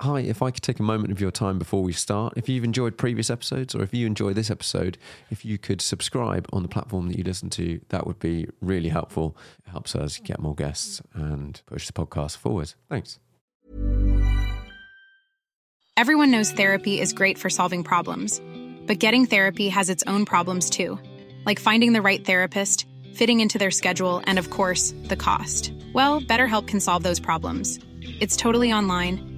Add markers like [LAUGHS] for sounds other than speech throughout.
hi, if I could take a moment of your time before we start, if you've enjoyed previous episodes or if you enjoy this episode, if you could subscribe on the platform that you listen to, that would be really helpful. It helps us get more guests and push the podcast forward. Thanks. Everyone knows therapy is great for solving problems, but getting therapy has its own problems too, like finding the right therapist, fitting into their schedule, and of course, the cost. Well, BetterHelp can solve those problems. It's totally online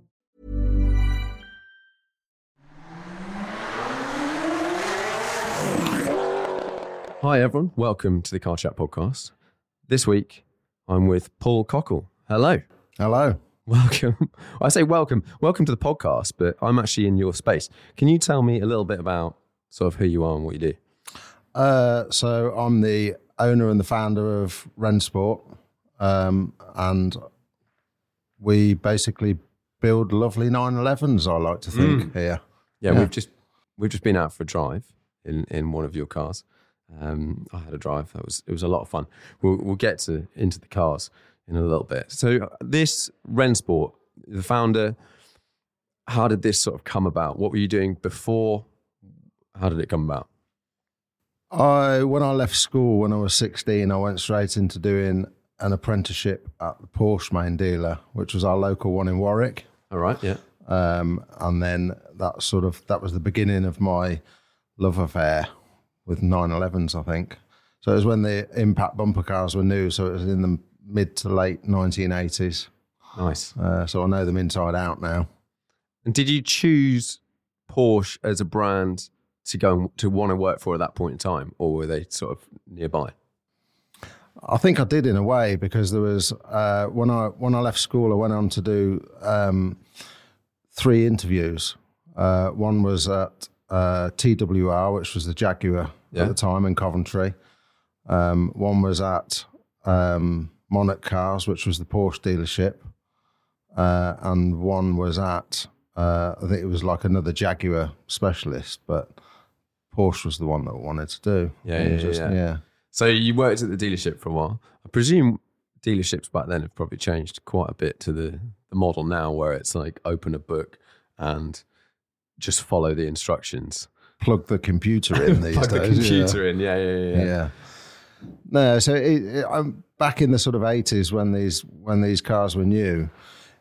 Hi, everyone. Welcome to the Car Chat podcast. This week, I'm with Paul Cockell. Hello. Hello. Welcome. [LAUGHS] I say welcome. Welcome to the podcast, but I'm actually in your space. Can you tell me a little bit about sort of who you are and what you do? Uh, so I'm the owner and the founder of Rennsport, um, and we basically build lovely 911s. I like to think here. Yeah, Yeah. we've just we've just been out for a drive in, in one of your cars. Um, I had a drive. That was it was a lot of fun. We'll we'll get to into the cars in a little bit. So uh, this Rennsport, the founder, how did this sort of come about? What were you doing before? How did it come about? I when I left school when I was 16, I went straight into doing an apprenticeship at the Porsche main dealer, which was our local one in Warwick. All right, yeah. Um, and then that sort of that was the beginning of my love affair with 911s, I think. So it was when the impact bumper cars were new. So it was in the mid to late 1980s. Nice. Uh, so I know them inside out now. And did you choose Porsche as a brand to go to want to work for at that point in time, or were they sort of nearby? I think I did in a way because there was uh, when I when I left school, I went on to do um, three interviews. Uh, one was at uh, TWR, which was the Jaguar Yeah. at the time in Coventry. Um, one was at um, Monarch Cars, which was the Porsche dealership, uh, and one was at uh, I think it was like another Jaguar specialist, but Porsche was the one that I wanted to do. Yeah, yeah, yeah. yeah. So you worked at the dealership for a while. I presume dealerships back then have probably changed quite a bit to the, the model now, where it's like open a book and just follow the instructions. Plug the computer in [LAUGHS] these Plug the days. yeah. computer in. Yeah, yeah, yeah. yeah. No, so it, it, I'm back in the sort of eighties when these when these cars were new.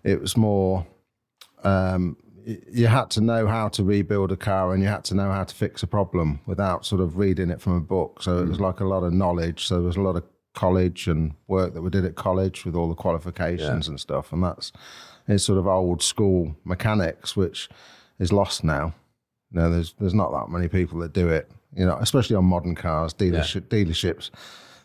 It was more um, you had to know how to rebuild a car and you had to know how to fix a problem without sort of reading it from a book. So it was like a lot of knowledge. So there was a lot of college and work that we did at college with all the qualifications and stuff. And that's it's sort of old school mechanics, which is lost now. You know, there's there's not that many people that do it. You know, especially on modern cars, dealership dealerships.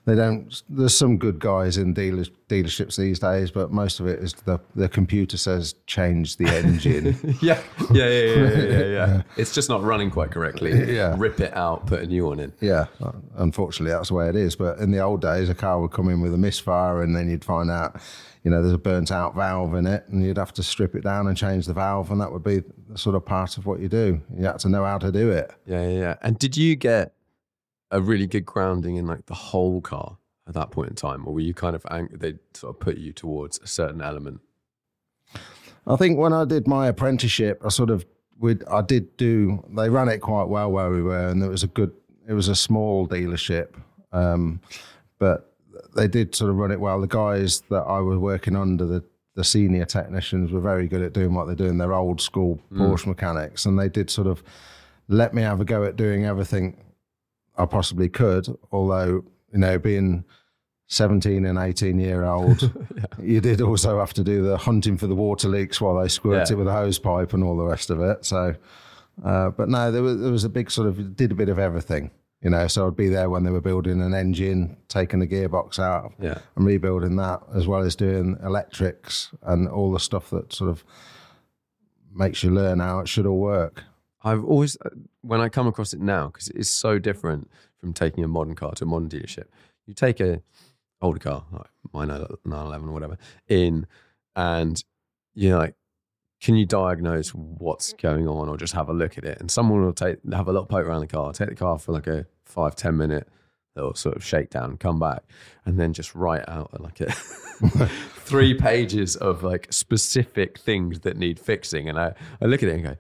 They don't. There's some good guys in dealers, dealerships these days, but most of it is the the computer says change the engine. [LAUGHS] Yeah, yeah, yeah, yeah, yeah, yeah, [LAUGHS] yeah. It's just not running quite correctly. Yeah. Rip it out, put a new one in. yeah, unfortunately, that's the way it is. But in the old days, a car would come in with a misfire, and then you'd find out, you know, there's a burnt out valve in it, and you'd have to strip it down and change the valve, and that would be sort of part of what you do. You had to know how to do it. Yeah, yeah, yeah. And did you get a really good grounding in like the whole car at that point in time, or were you kind of ang- they sort of put you towards a certain element? I think when I did my apprenticeship, I sort of would I did do. They ran it quite well where we were, and it was a good. It was a small dealership, um, but they did sort of run it well. The guys that I was working under, the the senior technicians, were very good at doing what they're doing. They're old school Porsche mechanics, and they did sort of let me have a go at doing everything I possibly could. Although you know, being 17 and 18 year old, [LAUGHS] you did also have to do the hunting for the water leaks while they squirt Yeah. it with a hose pipe and all the rest of it. So, uh, but no, there was, there was a big sort of, did a bit of everything, you know. So I'd be there when they were building an engine, taking the gearbox out Yeah. and rebuilding that, as well as doing electrics and all the stuff that sort of makes you learn how it should all work. I've always, uh, when I come across it now, because it is so different from taking a modern car to a modern dealership. You take a older car, like my 911 or whatever, in, and you're like, can you diagnose what's going on, or just have a look at it? And someone will take have a little poke around the car, take the car for like a five ten minute little sort of shakedown, come back, and then just write out like a [LAUGHS] three pages of like specific things that need fixing. And I, I look at it and go,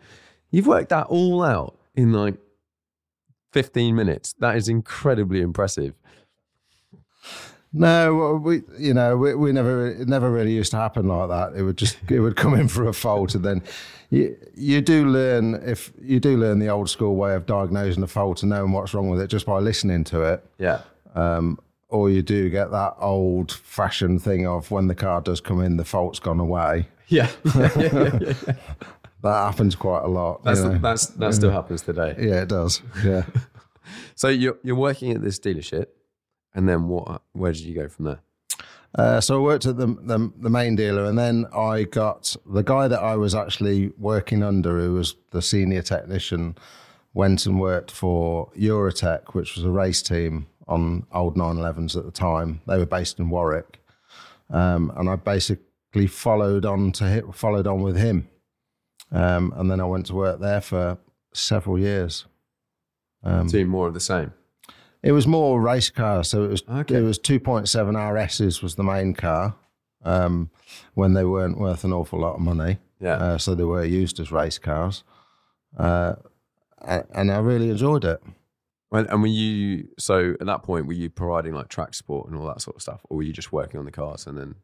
You've worked that all out in like 15 minutes. That is incredibly impressive. No, we you know we, we never it never really used to happen like that. It would just it would come in for a fault, and then you you do learn if you do learn the old school way of diagnosing a fault and knowing what's wrong with it just by listening to it. Yeah. Um, or you do get that old fashioned thing of when the car does come in, the fault's gone away. Yeah. yeah, yeah, yeah, yeah. That happens quite a lot. you know. that's, that still happens today. yeah, it does. Yeah. [LAUGHS] So you're, you're working at this dealership, and then what? Where did you go from there? Uh, so I worked at the, the the main dealer, and then I got the guy that I was actually working under, who was the senior technician, went and worked for Eurotech, which was a race team on old 911s at the time. They were based in Warwick, um, and I basically followed on to hit, followed on with him, um, and then I went to work there for several years. Um, Doing more of the same. it was more race cars, so it was Okay. it was two point seven RSs was the main car um, when they weren't worth an awful lot of money. Yeah. Uh, so they were used as race cars, uh, and I really enjoyed it. And were you so at that point were you providing like track support and all that sort of stuff, or were you just working on the cars and then?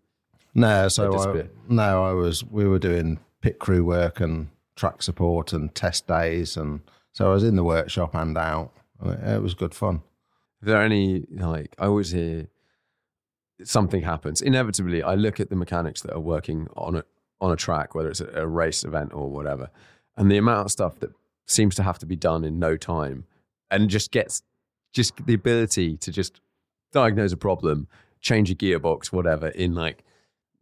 No, so I, no, I was we were doing pit crew work and track support and test days, and so I was in the workshop and out. It, it was good fun. Are there any like I always hear something happens inevitably? I look at the mechanics that are working on a on a track, whether it's a race event or whatever, and the amount of stuff that seems to have to be done in no time, and just gets just the ability to just diagnose a problem, change a gearbox, whatever, in like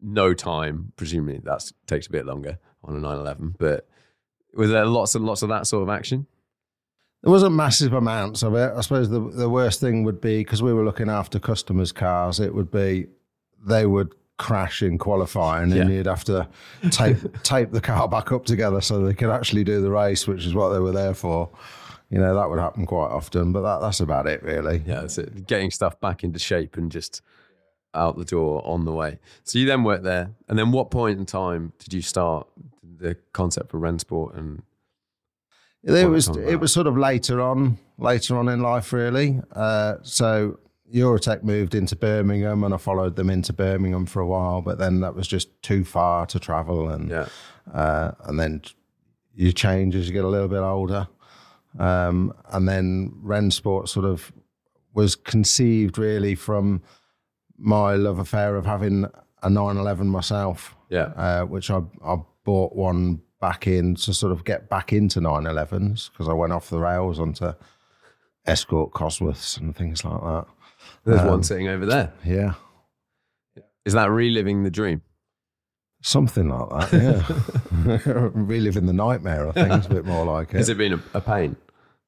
no time. Presumably that takes a bit longer on a 911, but was there lots and lots of that sort of action? There wasn't massive amounts of it. I suppose the the worst thing would be because we were looking after customers' cars. It would be they would crash in qualifying, and Yeah. you'd have to tape [LAUGHS] tape the car back up together so they could actually do the race, which is what they were there for. You know that would happen quite often, but that, that's about it, really. Yeah, that's it. Getting stuff back into shape and just out the door on the way. So you then worked there, and then what point in time did you start the concept for Rennsport? And It was it was sort of later on, later on in life, really. Uh, so Eurotech moved into Birmingham, and I followed them into Birmingham for a while. But then that was just too far to travel, and yeah, uh, and then you change as you get a little bit older. Um, and then Rensport sort of was conceived really from my love affair of having a 911 myself yeah, uh, which I, I bought one back in to sort of get back into 911s because I went off the rails onto Escort Cosworths and things like that. there's Um, one sitting over there. Yeah, Is that reliving the dream? something like that. Yeah, [LAUGHS] reliving the nightmare. I think it's a bit more like it. Has it been a, a pain?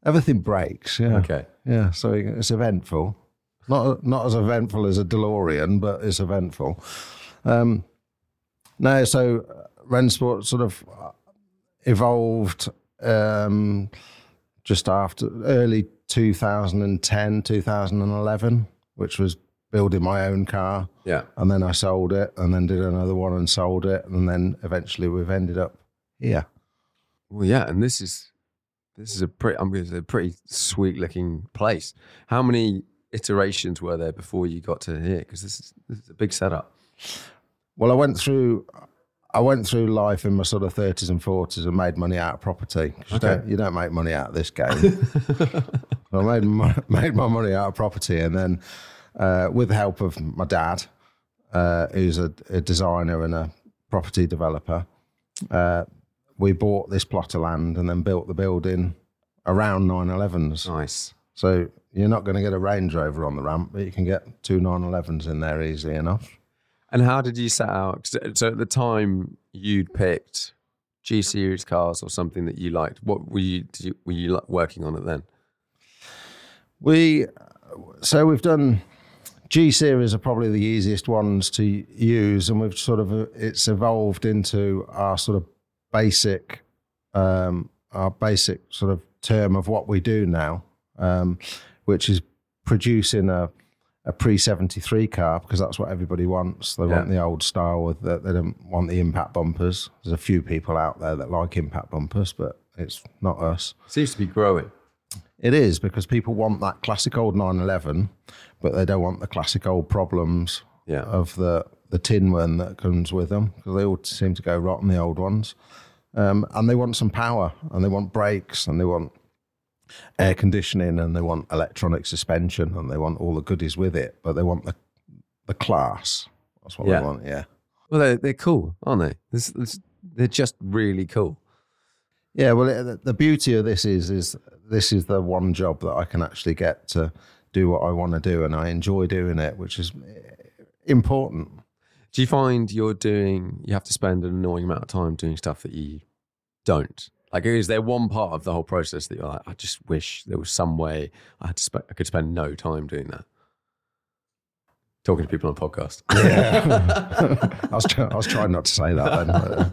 Everything breaks. Yeah, Okay, yeah. So it's eventful. Not not as eventful as a DeLorean, but it's eventful. Um, no, so Rennsport sort of evolved um, just after early 2010, 2011, which was building my own car, Yeah. and then I sold it, and then did another one and sold it, and then eventually we've ended up here. Well, yeah, and this is this is a pretty I'm going to say a pretty sweet looking place. How many iterations were there before you got to here? Because this is this is a big setup. Well, I went through. I went through life in my sort of thirties and forties and made money out of property. 'Cause You, don't, you don't make money out of this game. [LAUGHS] So I made my, [LAUGHS] made my money out of property, and then uh, with the help of my dad, uh, who's a, a designer and a property developer, uh, we bought this plot of land and then built the building around 911s. Nice. So you're not going to get a Range Rover on the ramp, but you can get two 911s in there easily enough. And how did you set out? uh, So at the time you'd picked G series cars or something that you liked. What were you, did you were you working on it then? We so we've done G series are probably the easiest ones to use, and we've sort of it's evolved into our sort of basic um, our basic sort of term of what we do now, um, which is producing a a pre seventy three car because that's what everybody wants. They want the old style with the, they don't want the impact bumpers. There's a few people out there that like impact bumpers, but it's not us. It Seems to be growing. It is because people want that classic old 911, but they don't want the classic old problems Yeah. of the the tin one that comes with them because they all seem to go rotten the old ones. Um, and they want some power, and they want brakes, and they want air conditioning, and they want electronic suspension, and they want all the goodies with it. But they want the the class. That's what Yeah. they want. Yeah. Well, they're, they're cool, aren't they? This, this, they're just really cool. Yeah, well, it, the beauty of this is is this is the one job that I can actually get to do what I want to do, and I enjoy doing it, which is eh, important. Do you find you're doing, you have to spend an annoying amount of time doing stuff that you don't? Like, is there one part of the whole process that you're like, I just wish there was some way I had to spend, I could spend no time doing that? Talking to people on a podcast. Yeah. [LAUGHS] I was try- I was trying not to say that then. but, uh,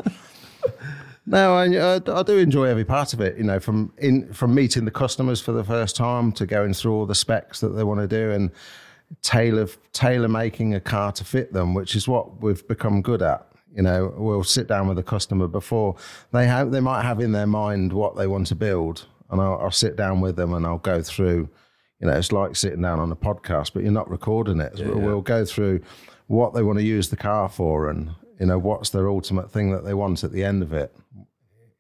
no, I, I I do enjoy every part of it. You know, from in from meeting the customers for the first time to going through all the specs that they want to do and tailor tailor making a car to fit them, which is what we've become good at. You know, we'll sit down with the customer before they have they might have in their mind what they want to build, and I'll, I'll sit down with them and I'll go through. You know, it's like sitting down on a podcast, but you're not recording it. So we'll, we'll go through what they want to use the car for, and you know what's their ultimate thing that they want at the end of it.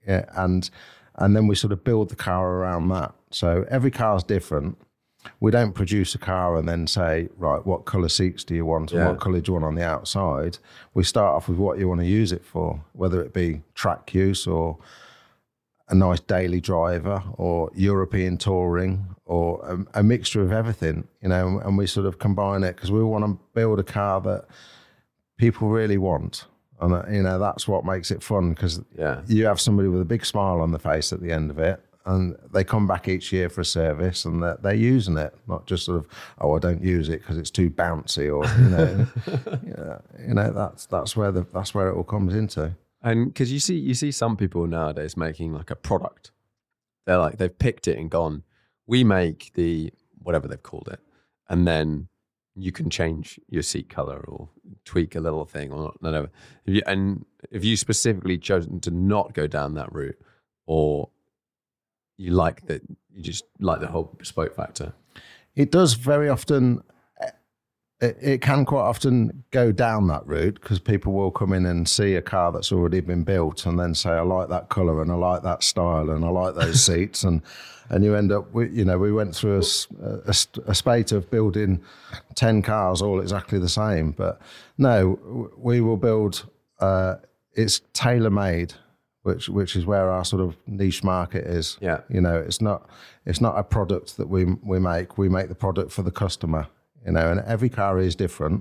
Yeah, and and then we sort of build the car around that. So every car's different. We don't produce a car and then say, right, what color seats do you want and Yeah. what color do you want on the outside? We start off with what you want to use it for, whether it be track use or a nice daily driver or European touring or a, a mixture of everything, you know, and we sort of combine it because we want to build a car that people really want. And, uh, you know, that's what makes it fun because Yeah. you have somebody with a big smile on the face at the end of it and they come back each year for a service and they're, they're using it, not just sort of, oh, I don't use it because it's too bouncy or, you know, [LAUGHS] yeah, you know, that's, that's where the, that's where it all comes into. And because you see, you see some people nowadays making like a product. They're like they've picked it and gone. We make the whatever they've called it, and then you can change your seat color or tweak a little thing or whatever. And if you specifically chosen to not go down that route, or you like that, you just like the whole bespoke factor. it does very often it, it can quite often go down that route because people will come in and see a car that's already been built and then say i like that color and i like that style and i like those [LAUGHS] seats and and you end up with you know we went through a spate of building 10 cars all exactly the same but no we will build uh, it's tailor made which which is where our sort of niche market is Yeah. you know it's not it's not a product that we we make we make the product for the customer you know and every car is different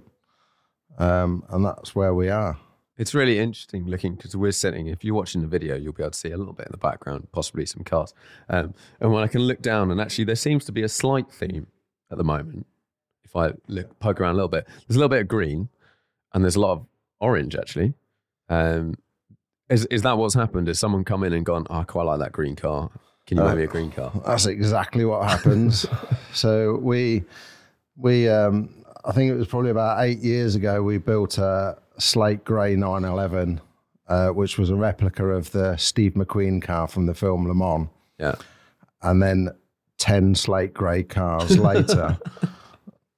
um, and that's where we are It's really interesting looking because we're sitting. If you're watching the video, you'll be able to see a little bit in the background, possibly some cars. Um, and when I can look down, and actually, there seems to be a slight theme at the moment. If I look, poke around a little bit, there's a little bit of green, and there's a lot of orange actually. Um, is is that what's happened? Has someone come in and gone, oh, I quite like that green car. Can you make me a green car? That's exactly what happens. [LAUGHS] so we we um, I think it was probably about eight years ago, we built a slate grey 911, uh, which was a replica of the Steve McQueen car from the film Le Mans. Yeah. And then 10 slate grey cars [LAUGHS] later,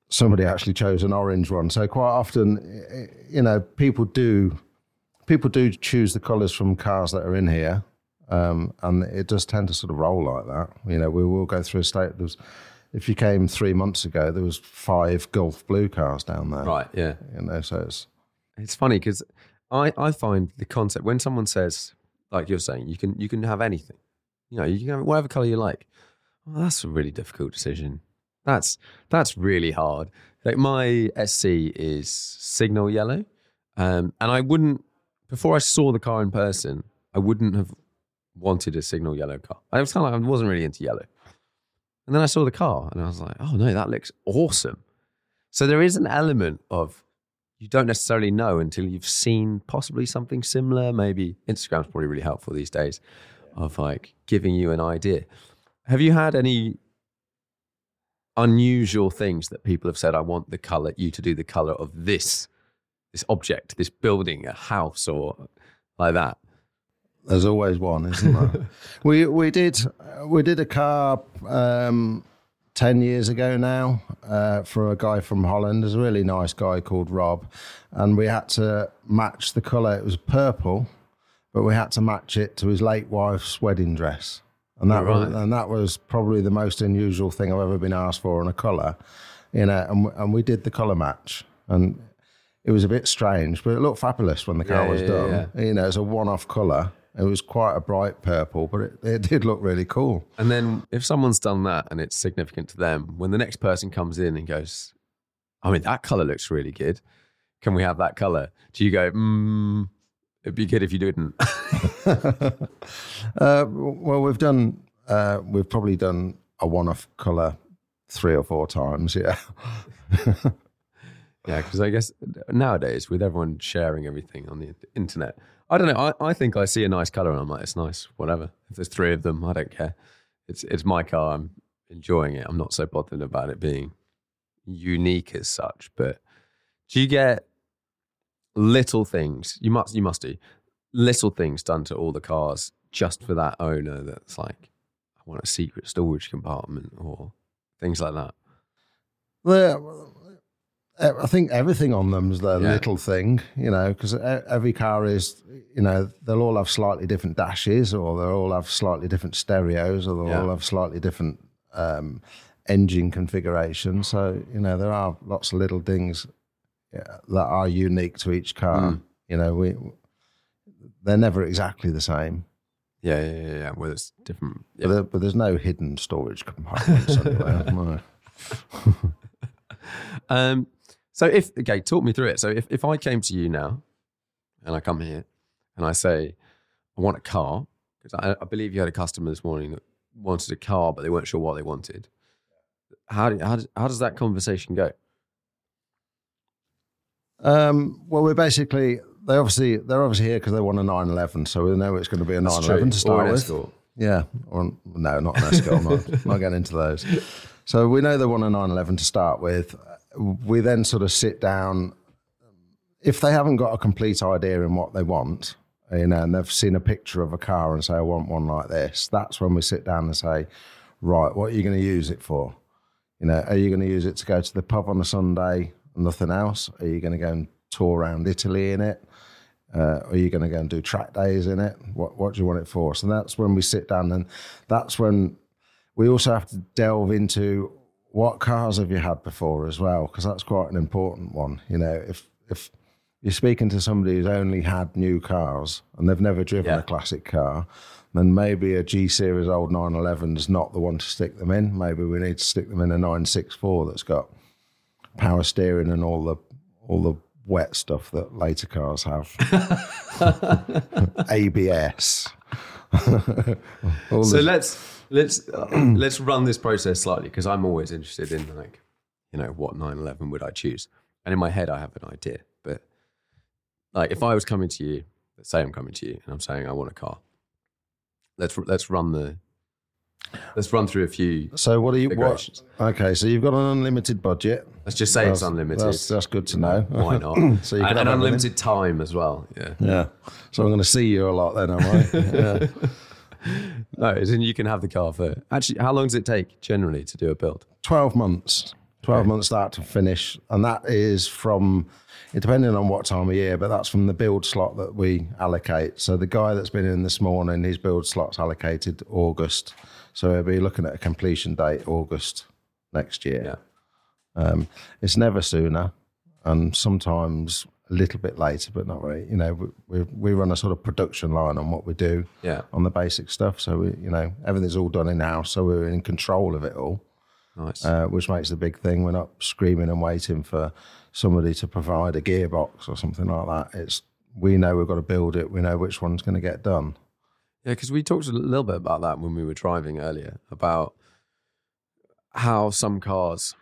somebody actually chose an orange one. So quite often, you know, people do people do choose the colours from cars that are in here. Um, and it does tend to sort of roll like that. You know, we will go through a state. There's, if you came three months ago, there was five Gulf Blue cars down there. Right. Yeah. You know, so it's It's funny because I, I find the concept when someone says, like you're saying, you can you can have anything. You know, you can have whatever color you like. Well, that's a really difficult decision. That's that's really hard. Like my SC is signal yellow, um, and I wouldn't before I saw the car in person, I wouldn't have wanted a signal yellow car. I was kind of like I wasn't really into yellow, and then I saw the car and I was like, oh no, that looks awesome. So there is an element of you don't necessarily know until you've seen possibly something similar. Maybe Instagram's probably really helpful these days of like giving you an idea. Have you had any unusual things that people have said, I want the color, you to do the color of this, this object, this building, a house or like that? There's always one, isn't there? [LAUGHS] we we did we did a car um, ten years ago now uh, for a guy from Holland. There's a really nice guy called Rob, and we had to match the colour. It was purple, but we had to match it to his late wife's wedding dress, and that was, and that was probably the most unusual thing I've ever been asked for on a colour. You know, and and we did the colour match, and it was a bit strange, but it looked fabulous when the car Yeah, was yeah, done. You know, it's a one-off colour. It was quite a bright purple, but it, it did look really cool. And then if someone's done that and it's significant to them, when the next person comes in and goes, I mean, that color looks really good. Can we have that color? Do you go, mm, it'd be good if you didn't? [LAUGHS] [LAUGHS] Uh, well, we've done, uh, we've probably done a one-off colour three or four times. Yeah, [LAUGHS] yeah, because I guess nowadays with everyone sharing everything on the internet, I don't know. I, I think I see a nice color and I'm like, it's nice, whatever. If there's three of them, I don't care. It's it's my car. I'm enjoying it. I'm not so bothered about it being unique as such. But do you get little things? You must you must do little things done to all the cars just for that owner. That's like, I want a secret storage compartment or things like that. Well, uh, I think everything on them is the Yeah. little thing, you know, because every car is, you know, they'll all have slightly different dashes, or they'll all have slightly different stereos, or they'll Yeah. all have slightly different um, engine configurations. So, you know, there are lots of little things yeah, that are unique to each car. Mm. You know, we they're never exactly the same, Yeah, yeah, yeah. yeah. Well, it's different. Yeah. but, there, but there's no hidden storage compartments anywhere. [LAUGHS] [LAUGHS] Um, so if okay, talk me through it. So if, if I came to you now, and I come here, and I say I want a car because I, I believe you had a customer this morning that wanted a car, but they weren't sure what they wanted. How do, how does, how does that conversation go? Um, well, we're basically they obviously they're obviously here because they want a 911, so we know it's going to be a That's 911 to start Or with. Escort. Yeah, or no, not an Escort. not, not getting into those. So we know they want a 911 to start with. We then sort of sit down. If they haven't got a complete idea in what they want, you know, and they've seen a picture of a car and say, "I want one like this," that's when we sit down and say, "Right, what are you going to use it for? You know, are you going to use it to go to the pub on a Sunday and nothing else? Are you going to go and tour around Italy in it? Uh, are you going to go and do track days in it? What What do you want it for? So that's when we sit down, and that's when we also have to delve into what cars have you had before as well, because that's quite an important one. You know, if if you're speaking to somebody who's only had new cars and they've never driven Yeah. a classic car, then maybe a G series old 911 is not the one to stick them in. Maybe we need to stick them in a 964 that's got power steering and all the all the wet stuff that later cars have. [LAUGHS] [LAUGHS] ABS. [LAUGHS] So the- let's let's uh, [CLEARS THROAT] let's run this process slightly because I'm always interested in like, you know, what 911 would I choose? And in my head, I have an idea. But like, if I was coming to you, let's say I'm coming to you and I'm saying I want a car. Let's let's run the Let's run through a few. So what are you? What, okay, so you've got an unlimited budget. Let's just say it's unlimited. That's, that's good to know. Why not? [LAUGHS] So you can and, and have unlimited time as well. Yeah. Yeah. So I'm going to see you a lot then, am I? [LAUGHS] yeah. No, as in you can have the car for actually. How long does it take generally to do a build? 12 months. 12 months start to finish. And that is from, depending on what time of year, but that's from the build slot that we allocate. So the guy that's been in this morning, his build slot's allocated August. So he'll be looking at a completion date August next year. Yeah. Um, it's never sooner, and sometimes a little bit later, but not really. You know, we, we, we run a sort of production line on what we do Yeah. on the basic stuff. So we, you know, everything's all done in house, so we're in control of it all, Nice. uh, which makes the big thing. We're not screaming and waiting for somebody to provide a gearbox or something like that. It's we know we've got to build it. We know which one's going to get done. Yeah, because we talked a little bit about that when we were driving earlier about how some cars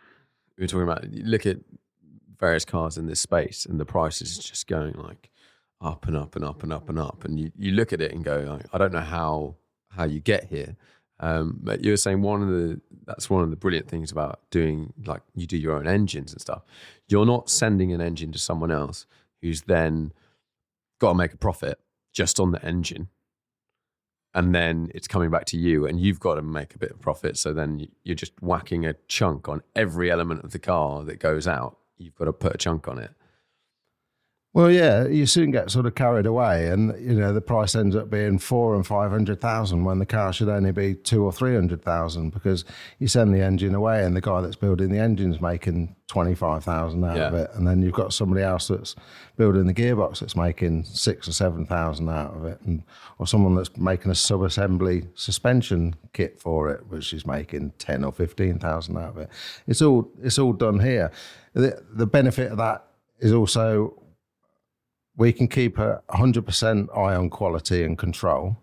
we were talking about. You look at various cars in this space, and the price is just going like up and up and up and up and up, and you, you look at it and go, I don't know how how you get here. Um, but you were saying one of the that's one of the brilliant things about doing like you do your own engines and stuff. You're not sending an engine to someone else who's then got to make a profit just on the engine and then it's coming back to you and you've got to make a bit of profit so then you- you're just whacking a chunk on every element of the car that goes out you've got to put a chunk on it Well, yeah, you soon get sort of carried away, and you know the price ends up being four and five hundred thousand when the car should only be two or three hundred thousand because you send the engine away, and the guy that's building the engine's making twenty five thousand out of it, and then you've got somebody else that's building the gearbox that's making six or seven thousand out of it, and or someone that's making a sub assembly suspension kit for it, which is making ten or fifteen thousand out of it. It's all it's all done here. The, the benefit of that is also we can keep a 100% eye on quality and control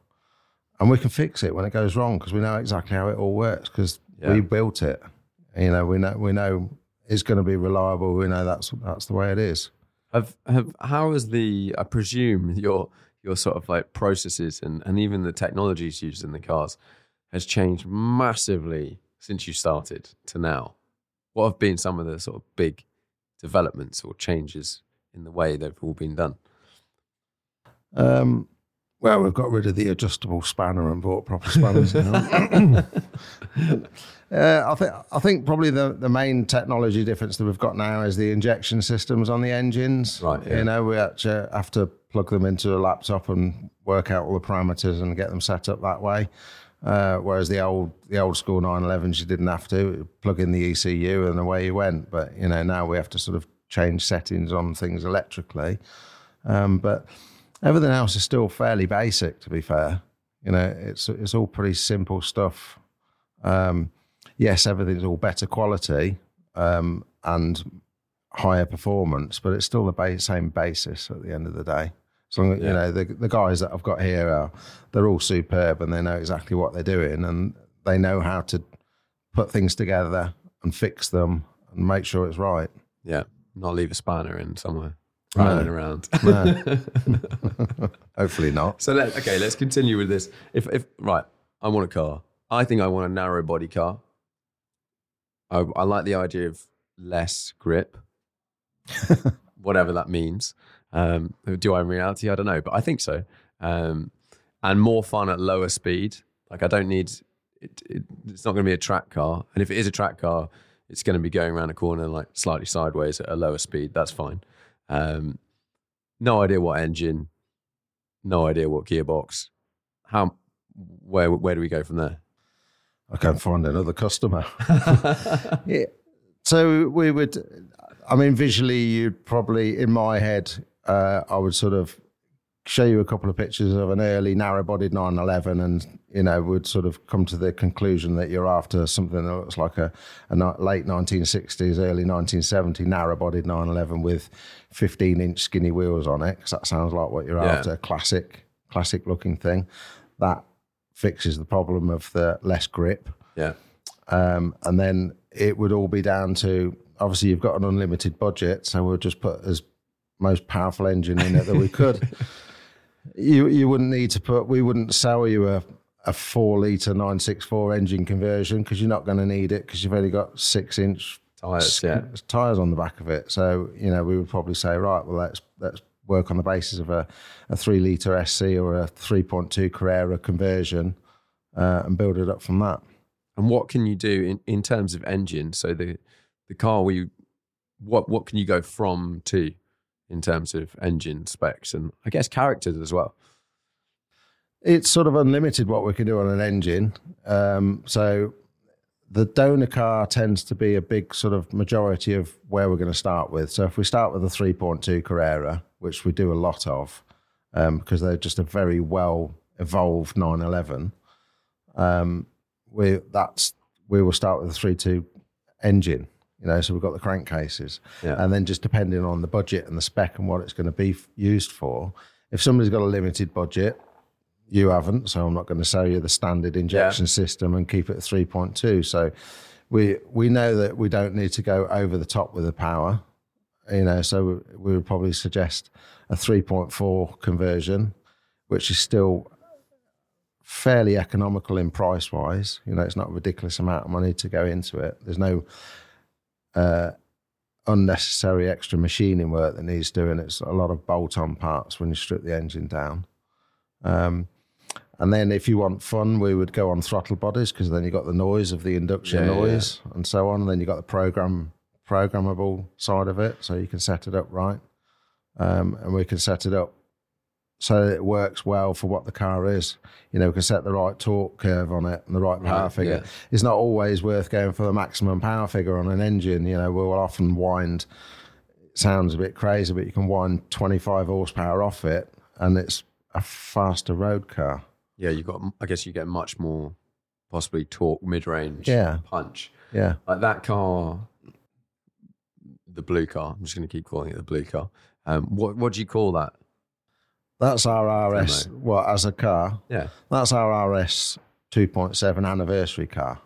and we can fix it when it goes wrong because we know exactly how it all works because Yeah. we built it. You know we know we know it's going to be reliable we know that's that's the way it is. Have have how is the i presume your your sort of like processes and and even the technologies used in the cars has changed massively since you started to now what have been some of the sort of big developments or changes in the way they've all been done um, well we've got rid of the adjustable spanner and bought proper spanners now. [LAUGHS] [LAUGHS] Uh, I think I think probably the, the main technology difference that we've got now is the injection systems on the engines. Right, yeah. You know, we actually have to plug them into a laptop and work out all the parameters and get them set up that way. Uh, whereas the old the old school 911s, you didn't have to plug in the ECU and away you went. But you know now we have to sort of change settings on things electrically. Um, but everything else is still fairly basic, to be fair. You know, it's it's all pretty simple stuff. Um, yes, everything's all better quality um, and higher performance, but it's still the ba- same basis at the end of the day. So Yeah. you know the the guys that I've got here are they're all superb and they know exactly what they're doing and they know how to put things together and fix them and make sure it's right. yeah not leave a spanner in somewhere No. around No. [LAUGHS] [LAUGHS] Hopefully not. So let okay, let's continue with this. If if right, I want a car. I think I want a narrow body car. I, I like the idea of less grip, [LAUGHS] whatever that means. Um, do I in reality? I don't know, but I think so. Um, and more fun at lower speed. Like I don't need. It, it, it's not going to be a track car, and if it is a track car, it's going to be going around a corner like slightly sideways at a lower speed. That's fine. Um, no idea what engine, no idea what gearbox. How where where do we go from there? I can find another customer. [LAUGHS] yeah. So we would, I mean, visually, you'd probably, in my head, uh, I would sort of show you a couple of pictures of an early narrow bodied 911 and, you know, would sort of come to the conclusion that you're after something that looks like a, a late 1960s, early 1970 narrow bodied 911 with 15 inch skinny wheels on it, because that sounds like what you're Yeah. after, classic, classic looking thing. That fixes the problem of the less grip. Yeah, Um, and then it would all be down to obviously you've got an unlimited budget, so we'll just put as most powerful engine in it that we could. [LAUGHS] you you wouldn't need to put we wouldn't sell you a a four litre 964 engine conversion because you're not going to need it because you've only got six inch Tires, yeah. tires on the back of it. So you know we would probably say right, well let's let's work on the basis of a, a three litre SC or a 3.2 Carrera conversion uh, and build it up from that. And what can you do in, in terms of engine? So the the car we what what can you go from to in terms of engine specs and I guess characters as well? It's sort of unlimited what we can do on an engine. Um, so the donor car tends to be a big sort of majority of where we're going to start with. So if we start with a 3.2 Carrera, which we do a lot of, um, because they're just a very well evolved 911, um, we that's we will start with a 3.2 engine. You know, so we've got the crankcases, Yeah. and then just depending on the budget and the spec and what it's going to be f- used for. If somebody's got a limited budget, you haven't, so I'm not going to sell you the standard injection system and keep it at 3.2. So we we know that we don't need to go over the top with the power, you know. So we would probably suggest a 3.4 conversion, which is still fairly economical in price wise. You know, it's not a ridiculous amount of money to go into it. There's no uh, unnecessary extra machining work that needs doing. It's a lot of bolt on parts when you strip the engine down. Um, and then if you want fun, we would go on throttle bodies because then you got the noise of the induction Yeah, yeah, noise and so on. And then you got the program programmable side of it, so you can set it up right. Um, and we can set it up so that it works well for what the car is. You know, we can set the right torque curve on it and the right power Right, figure. yeah. It's not always worth going for the maximum power figure on an engine. You know, we'll often wind. It sounds a bit crazy, but you can wind 25 horsepower off it, and it's a faster road car. Yeah, you got I guess you get much more possibly torque mid range Yeah. punch. Yeah. Like that car the blue car. I'm just gonna keep calling it the blue car. Um what what do you call that? That's our RS. What as a car? Yeah. That's our RS 2.7 anniversary car.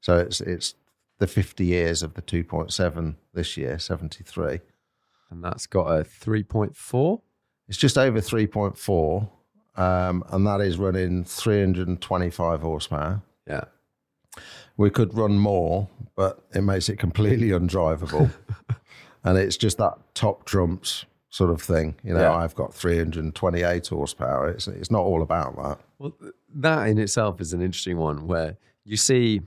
So it's it's the 50 years of the 2.7 this year, 73. And that's got a three point four. It's just over 3.4, um, and that is running 325 horsepower. Yeah. We could run more, but it makes it completely undrivable. [LAUGHS] and it's just that top trumps sort of thing. You know, Yeah. I've got 328 horsepower. It's, it's not all about that. Well, that in itself is an interesting one where you see,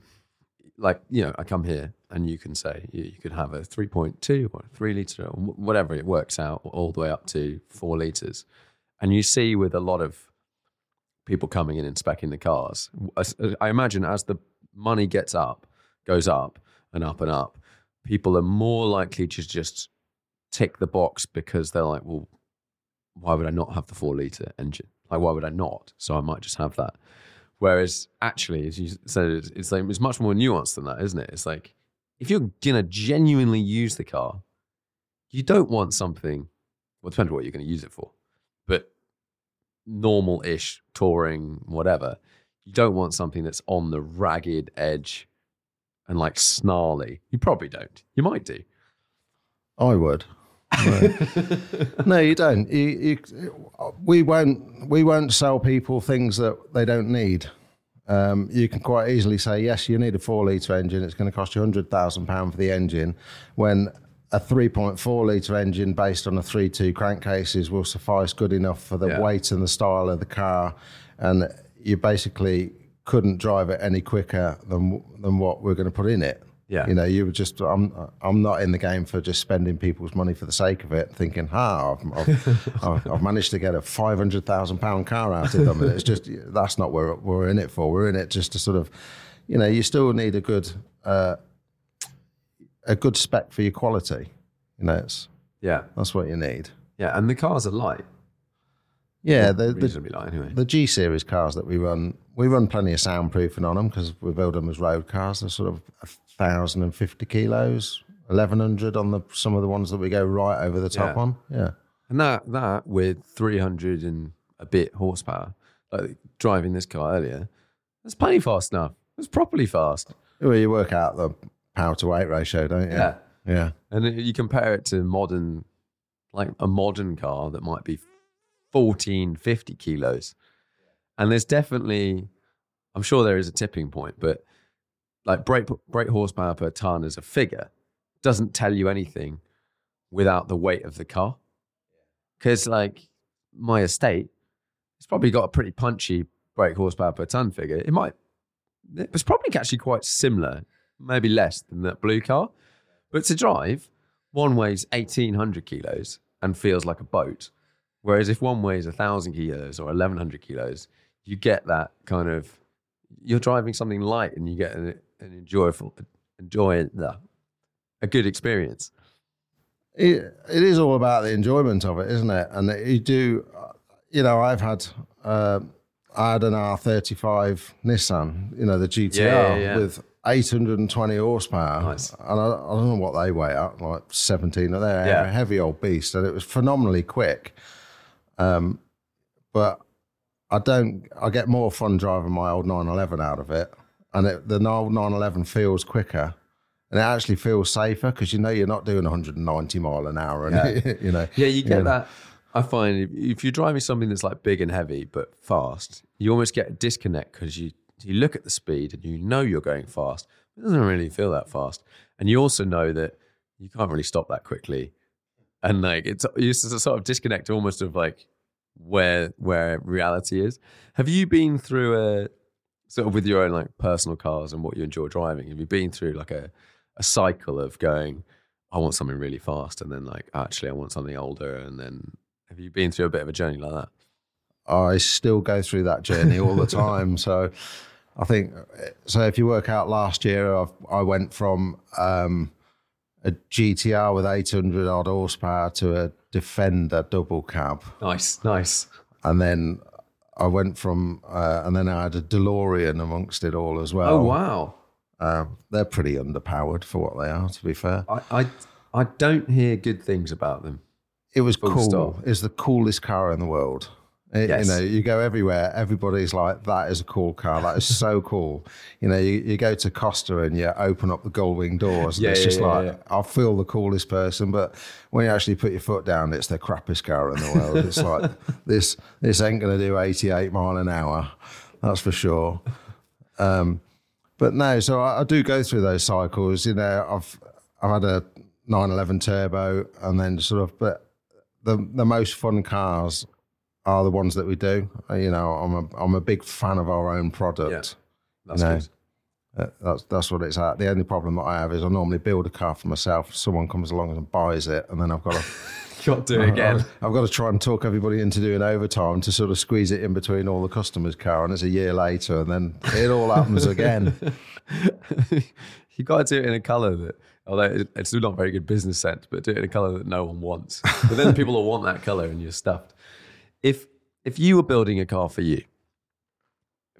like, you know, I come here and you can say you, you could have a 3.2 or a 3 litre or whatever it works out, all the way up to 4 litres. And you see with a lot of people coming in and specking the cars, as- uh, I imagine as the money gets up, goes up and up and up, people are more likely to just tick the box because they're like, well, why would I not have the four liter engine? Like, why would I not? So I might just have that. Whereas, actually, as you said, it's, it's like it's much more nuanced than that, isn't it? It's like if you're gonna genuinely use the car, you don't want something. Well, it depends what you're going to use it for, but normal-ish touring, whatever. You don't want something that's on the ragged edge and like snarly. You probably don't. You might do. I would. No, [LAUGHS] no you don't. You, you, we won't. We won't sell people things that they don't need. Um, you can quite easily say, yes, you need a four litre engine. It's going to cost you hundred thousand pound for the engine. When a three point four litre engine based on a three two crankcases will suffice good enough for the Yeah. weight and the style of the car, and you basically couldn't drive it any quicker than than what we're going to put in it. Yeah. You know, you were just, I'm, I'm not in the game for just spending people's money for the sake of it, thinking, ha, I've, I've, [LAUGHS] I've, I've managed to get a £500,000 car out of them. And it's just, that's not what we're, we're in it for. We're in it just to sort of, you know, you still need a good, uh, a good spec for your quality. You know, it's, Yeah, that's what you need. yeah, and the cars are light. Yeah, the, the, light anyway. the G series cars that we run, we run plenty of soundproofing on them because we build them as road cars. They're sort of thousand and fifty kilos, eleven hundred on the some of the ones that we go right over the top Yeah. on. Yeah, And that that with 300 and a bit horsepower, like driving this car earlier, that's plenty fast enough. It's properly fast. well, you work out the power to weight ratio, don't you? Yeah. yeah. And you compare it to modern, like a modern car that might be 14, 50 kilos. And there's definitely I'm sure there is a tipping point, but like brake brake horsepower per ton as a figure doesn't tell you anything without the weight of the car. Because like my estate, it's probably got a pretty punchy brake horsepower per ton figure. It might, it was probably actually quite similar, maybe less than that blue car. But to drive, one weighs 1800 kilos and feels like a boat. Whereas if one weighs 1000 kilos or 1100 kilos, you get that kind of, you're driving something light and you get an, an enjoyable, enjoy the, a good experience. it, it is all about the enjoyment of it, isn't it? And you do, you know, I've had, uh, I had an R35 Nissan, you know, the GTR Yeah, yeah, yeah. with 820 horsepower. Nice. And I, I don't know what they weigh up, like 17 or they're Yeah. a heavy old beast. And it was phenomenally quick. Um, but I don't, I get more fun driving my old 911 out of it. And it, the old 911 feels quicker. And it actually feels safer because you know you're not doing 190 mile an hour, and [LAUGHS] you know. Yeah, you get Yeah. that. I find if, if you're driving something that's like big and heavy but fast, you almost get a disconnect because you you look at the speed and you know you're going fast. It doesn't really feel that fast, and you also know that you can't really stop that quickly. And like it's it's a sort of disconnect almost of like where where reality is. Have you been through a sort of with your own like personal cars and what you enjoy driving? Have you been through like a a cycle of going, I want something really fast, and then like actually I want something older, and then have you been through a bit of a journey like that? I still go through that journey all the [LAUGHS] time. So I think so. If you work out last year, I've, I went from um, a GTR with 800 odd horsepower to a Defender double cab, Nice, nice. and then I went from uh, and then I had a DeLorean amongst it all as well. Oh wow! Um, they're pretty underpowered for what they are, to be fair. I I, I don't hear good things about them. It was Full cool. stop. It's the coolest car in the world. It- Yes. You know, you go everywhere. Everybody's like, "That is a cool car. That is so cool." You know, you, you go to Costa and you open up the gullwing doors, and Yeah, it's yeah, just yeah, like. I feel the coolest person. But when you actually put your foot down, it's the crappiest car in the world. it's like [LAUGHS] this. This ain't going to do eighty-eight mile an hour. That's for sure. Um, but no, so I, I do go through those cycles. You know, I've I've had a 911 turbo, and then sort of, but the the most fun cars are the ones that we do. Uh, You know, I'm a I'm a big fan of our own product. That's No. good. Uh, that's that's what it's at. The only problem that I have is I normally build a car for myself. Someone comes along and buys it, and then I've got to Got to do it again. I've got to try and talk everybody into doing overtime to sort of squeeze it in between all the customers' car, and it's a year later, and then it all happens again. [LAUGHS] You've got to do it in a color that, although it's still not very good business sense, but do it in a color that no one wants. But then people will want that color, and you're stuffed. If if you were building a car for you,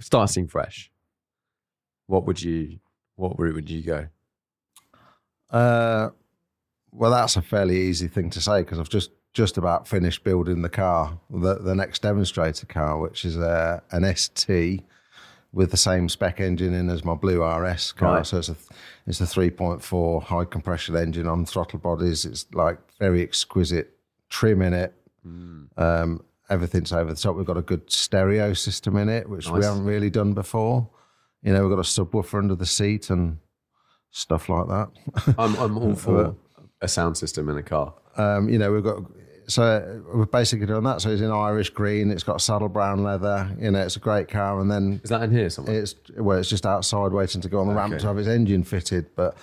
starting fresh, what would you what route would you go? Uh, well, that's a fairly easy thing to say because I've just just about finished building the car, the the next demonstrator car, which is a, an ST with the same spec engine in as my blue RS car. Right. So it's a it's a 3.4 high compression engine on throttle bodies. It's like very exquisite trim in it. Um, everything's over the top. We've got a good stereo system in it, which we haven't really done before. You know, we've got a subwoofer under the seat and stuff like that. [LAUGHS] I'm I'm all for a sound system in a car. Um, you know, we've got so we're basically doing that. So it's in Irish green. It's got saddle brown leather. You know, it's a great car. And then Is that in here somewhere? it's well, it's just outside waiting to go on the ramp to have its engine fitted. But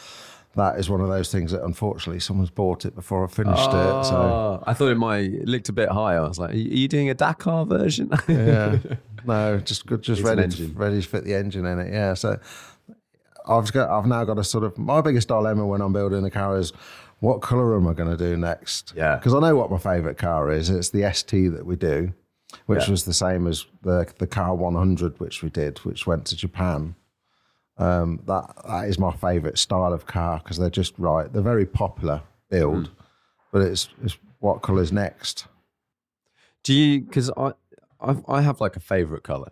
that is one of those things that unfortunately someone's bought it before I finished it. So Oh, I thought it might it looked a bit high. I was like, are you doing a Dakar version? [LAUGHS] yeah, no, just good, just It's ready to, ready to fit the engine in it. Yeah, so I've got I've now got a sort of my biggest dilemma when I'm building a car is what color am I going to do next? Yeah. because I know what my favorite car is. It's the ST that we do, which Yeah. was the same as the the car 100 which we did, which went to Japan. Um, that that is my favorite style of car because they're just right. They're very popular build, Hmm. but it's it's what color's next. Do you? Because I, I, I have like a favorite color,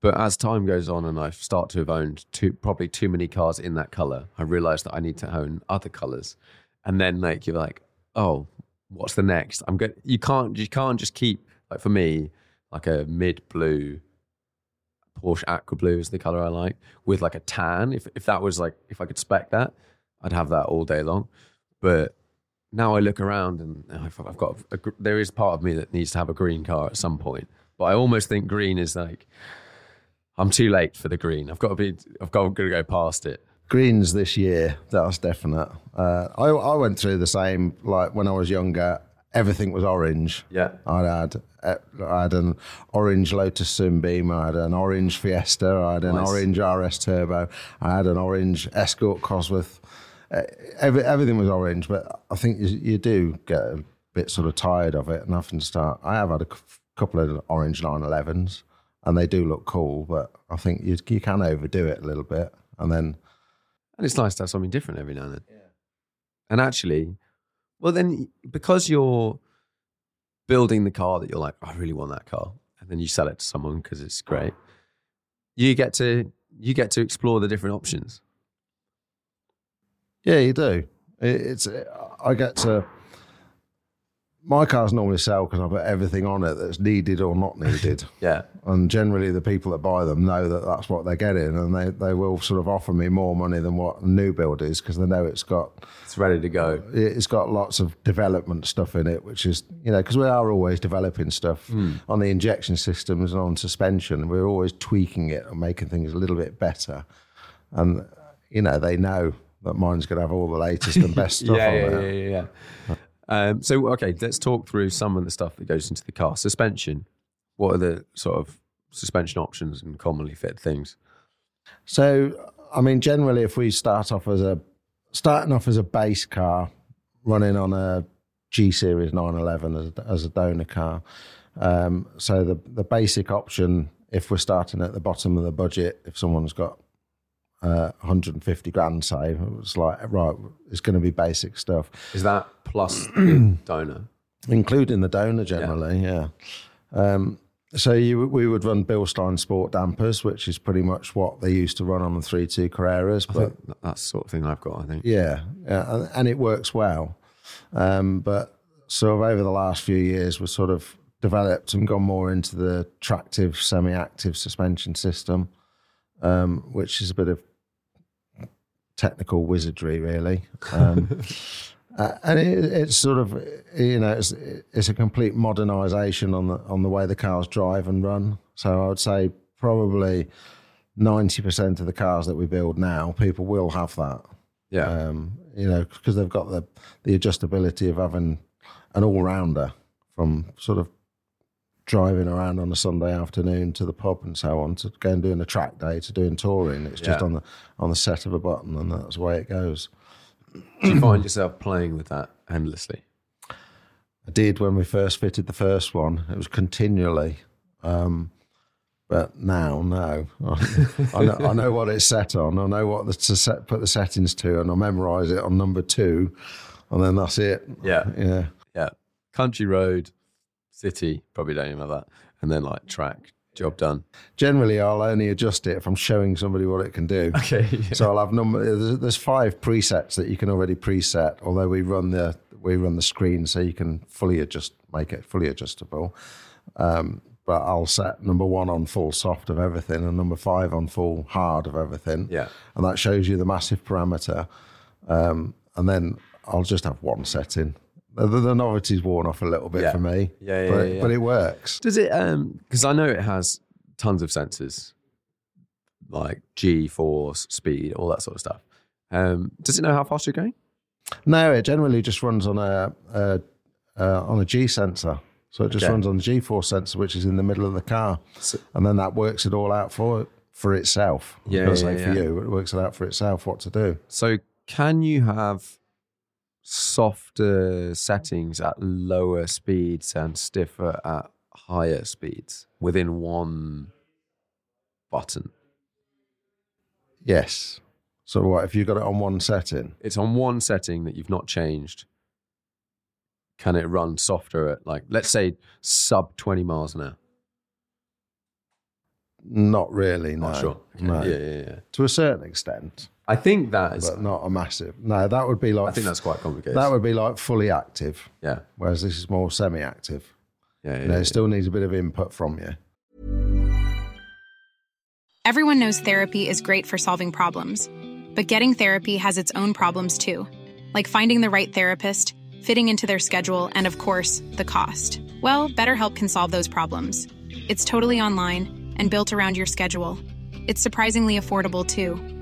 but as time goes on and I start to have owned too, probably too many cars in that color, I realize that I need to own other colors, and then like you're like, oh, what's the next? I'm good. You can't, you can't just keep like for me like a mid blue Porsche Aqua Blue is the color I like with like a tan. If if that was like if I could spec that, I'd have that all day long. But now I look around and I've, I've got a, gr- there is part of me that needs to have a green car at some point. But I almost think green is like I'm too late for the green. I've got to be. I've got to go past it. Greens this year, that's definite. Uh, I, I went through the same, like when I was younger, everything was orange. Yeah. I had uh, I had an orange Lotus Sunbeam, I had an orange Fiesta, I had an Nice. orange RS Turbo, I had an orange Escort Cosworth. Uh, every, everything was orange, but I think you, you do get a bit sort of tired of it and to start. I have had a c- couple of orange 911s and they do look cool, but I think you, you can overdo it a little bit. And then And it's nice to have something different every now and then. Yeah. And actually, well, then because you're building the car that you're like, I really want that car, and then you sell it to someone because it's great. You get to you get to explore the different options. Yeah, you do. It's I get to my cars normally sell because I put everything on it that's needed or not needed, [LAUGHS] Yeah, and generally the people that buy them know that that's what they're getting, and they, they will sort of offer me more money than what a new build is because they know it's got it's ready to go. it's got lots of development stuff in it, which is you know because we are always developing stuff hmm. on the injection systems and on suspension. We're always tweaking it and making things a little bit better, and you know they know that mine's going to have all the latest and best [LAUGHS] stuff yeah, on yeah, there. yeah, yeah, yeah. Um, so okay, let's talk through some of the stuff that goes into the car. Suspension. What are the sort of suspension options and commonly fit things? So, I mean, generally, if we start off as a starting off as a base car, running on a G Series 911 as, as a donor car, um, so the the basic option, if we're starting at the bottom of the budget, if someone's got uh, 150 grand, say, it's like right, it's going to be basic stuff, Is that plus [CLEARS THROAT] the donor? including the donor generally, yeah. Um, so you, we would run Bilstein Sport dampers, which is pretty much what they used to run on the 3.2 Carreras, but that's sort of thing I've got. I think. Yeah, yeah, and- and it works well. Um, but sort of over the last few years, we've sort of developed and gone more into the tractive, semi-active suspension system, um, which is a bit of technical wizardry, really. Um, [LAUGHS] uh, and it, it's sort of, you know, it's, it's a complete modernisation on the on the way the cars drive and run. So I would say probably ninety percent of the cars that we build now, people will have that Yeah. um, you know, because they've got the the adjustability of having an all rounder from sort of driving around on a Sunday afternoon to the pub and so on to going doing a track day to doing touring. It's just Yeah. on the on the set of a button, and that's the way it goes. Do you find yourself playing with that endlessly? I did when we first fitted the first one. It was continually. Um, but now, no. [LAUGHS] I, know, I know what it's set on. I know what the, to set, put the settings to, and I memorise it on number two, and then that's it. Yeah. Yeah. Yeah. Country road, city, probably don't even have that. And then like track, job done. Generally, I'll only adjust it if I'm showing somebody what it can do. [LAUGHS] Okay. So I'll have number. There's, there's five presets that you can already preset. Although we run the we run the screen so you can fully adjust, make it fully adjustable. Um, but I'll set number one on full soft of everything and number five on full hard of everything. Yeah. and that shows you the massive parameter. Um, and then I'll just have one setting. The, the, novelty's worn off a little bit Yeah. for me. Yeah, yeah, but, yeah, yeah. but it works. Does it, um, because I know it has tons of sensors like G, force, speed, all that sort of stuff. Um, does it know how fast you're going? No, it generally just runs on a, a uh, on a G sensor. So it just Okay. runs on the G force sensor, which is in the middle of the car, So- and then that works it all out for for itself. Yeah, gonna yeah, for you, it works it out for itself what to do. So can you have softer settings at lower speeds and stiffer at higher speeds within one button? Yes. So what if you got it on one setting? It's on one setting that you've not changed. Can it run softer at like let's say sub 20 miles an hour? Not really. No. Not sure. Okay. No. Yeah, yeah, yeah. To a certain extent, I think that is but not a massive. No, that would be like I think that's quite complicated. that would be like fully active, yeah. whereas this is more semi-active. Yeah, yeah, You know, yeah. it still needs a bit of input from you. Everyone knows therapy is great for solving problems, but getting therapy has its own problems too, like finding the right therapist, fitting into their schedule, and of course, the cost. Well, BetterHelp can solve those problems. It's totally online and built around your schedule. It's surprisingly affordable too.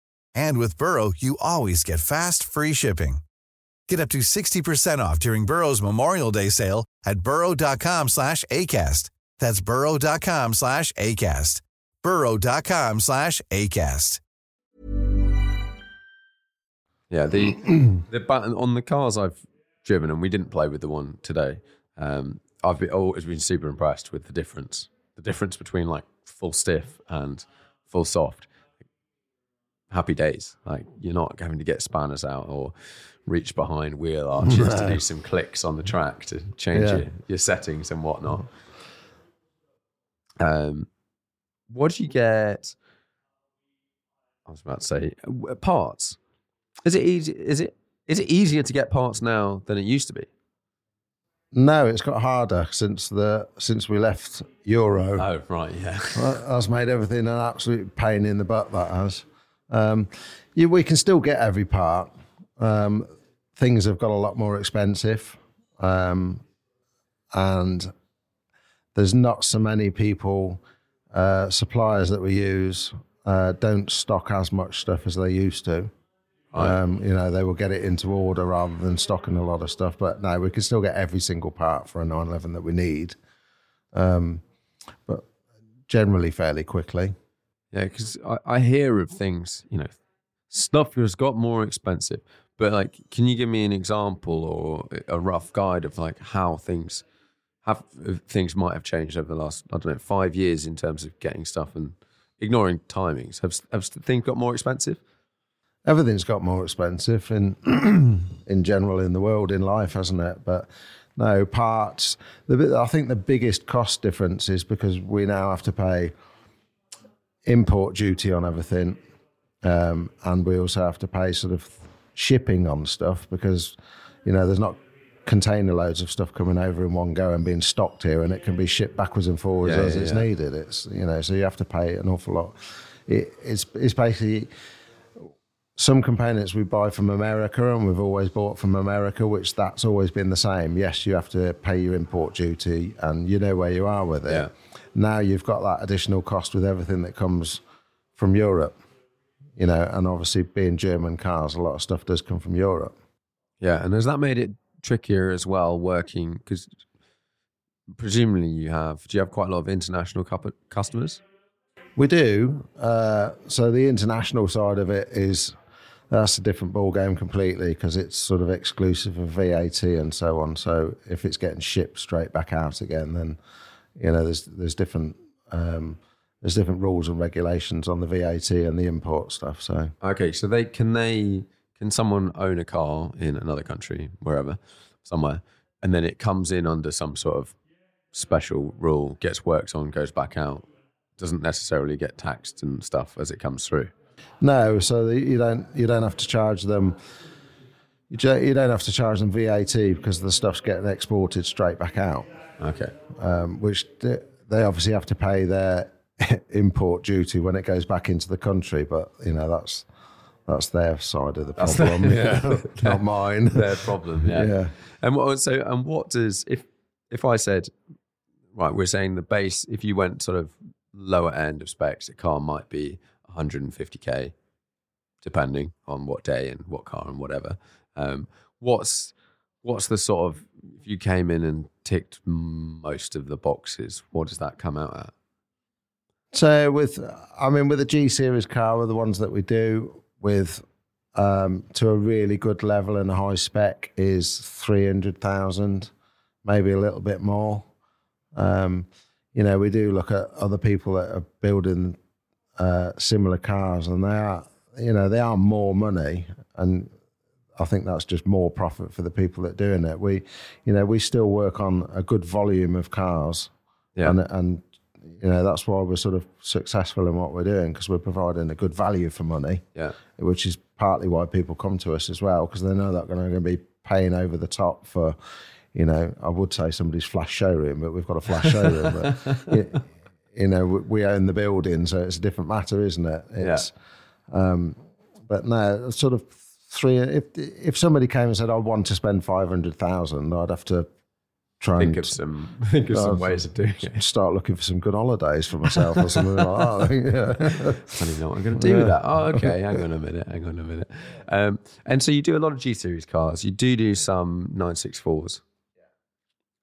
And with Burrow, you always get fast, free shipping. Get up to 60% off during Burrow's Memorial Day sale at burrow.com slash ACAST. That's burrow.com slash ACAST. burrow.com slash ACAST. Yeah, the [CLEARS THROAT] the button on the cars I've driven, and we didn't play with the one today. Um, I've been, always been super impressed with the difference, the difference between like full stiff and full soft. Happy days, like you're not having to get spanners out or reach behind wheel [LAUGHS] arches to do some clicks on the track to change Yeah. your, your settings and whatnot. Um, what do you get? I was about to say parts. Is it easy? Is it is it easier to get parts now than it used to be? No, it's got harder since the since we left Euro. Oh right, yeah. That- That's made everything an absolute pain in the butt. That has. Um, you, we can still get every part. Um, things have got a lot more expensive, um, and there's not so many people. Uh, suppliers that we use uh, don't stock as much stuff as they used to. Um, you know, they will get it into order rather than stocking a lot of stuff. But no, we can still get every single part for a 911 that we need. Um, but generally fairly quickly. Yeah, because I, I hear of things, you know, stuff has got more expensive. But like, can you give me an example or a rough guide of like how things have uh, things might have changed over the last I don't know five years in terms of getting stuff and ignoring timings? Have have things got more expensive? Everything's got more expensive in [CLEARS THROAT] in general in the world in life, hasn't it? But no parts. The I think the biggest cost difference is because we now have to pay import duty on everything, um, and we also have to pay sort of shipping on stuff because you know there's not container loads of stuff coming over in one go and being stocked here, and it can be shipped backwards and forwards Yeah, as yeah, it's yeah. needed. It's you know so you have to pay an awful lot. It, it's it's basically some components we buy from America and we've always bought from America, which that's always been the same. Yes, you have to pay your import duty and you know where you are with it. Now you've got that additional cost with everything that comes from Europe, you know, and obviously being German cars, a lot of stuff does come from Europe. Yeah, and has that made it trickier as well working? Because presumably you have. Do you have quite a lot of international customers? We do. Uh, so the international side of it is that's a different ball game completely because it's sort of exclusive of VAT and so on. So if it's getting shipped straight back out again, then you know there's there's different um, there's different rules and regulations on the VAT and the import stuff. So Okay, so they can they can someone own a car in another country, wherever, somewhere, and then it comes in under some sort of special rule, gets worked on, goes back out, doesn't necessarily get taxed and stuff as it comes through. no, so the, you don't you don't have to charge them. You you don't have to charge them VAT because the stuff's getting exported straight back out. Okay. um, which they, they obviously have to pay their [LAUGHS] import duty when it goes back into the country. But you know that's that's their side of the problem, [LAUGHS] not [LAUGHS] mine. Their problem, yeah. Yeah. And what so and what does if if I said right, we're saying the base if you went sort of lower end of specs, a car might be 150k, depending on what day and what car and whatever. Um, what's what's the sort of if you came in and ticked most of the boxes, what does that come out at? So with, I mean, with a G series car, with the ones that we do with um, to a really good level and a high spec is three hundred thousand, maybe a little bit more. Um, you know, we do look at other people that are building uh, similar cars, and they are, you know, they are more money, and I think that's just more profit for the people that are doing it. We, you know, we still work on a good volume of cars, Yeah. and and you know that's why we're sort of successful in what we're doing because we're providing a good value for money, Yeah. which is partly why people come to us as well because they know that they're going to be paying over the top for, you know, I would say somebody's flash showroom, but we've got a flash showroom, but. [LAUGHS] You, you know, we- own the building, so it's a different matter, isn't it? It's, um, but no, sort of three. If if somebody came and said, "I want to spend five hundred thousand, I'd have to try Think and of some think of some Oh, ways of doing it. start looking for some good holidays for myself or something like that. Yeah. I don't know what I'm going to do with that. Oh, okay. Hang on a minute. Hang on a minute. Um, and so you do a lot of G series cars. You do do some 964s.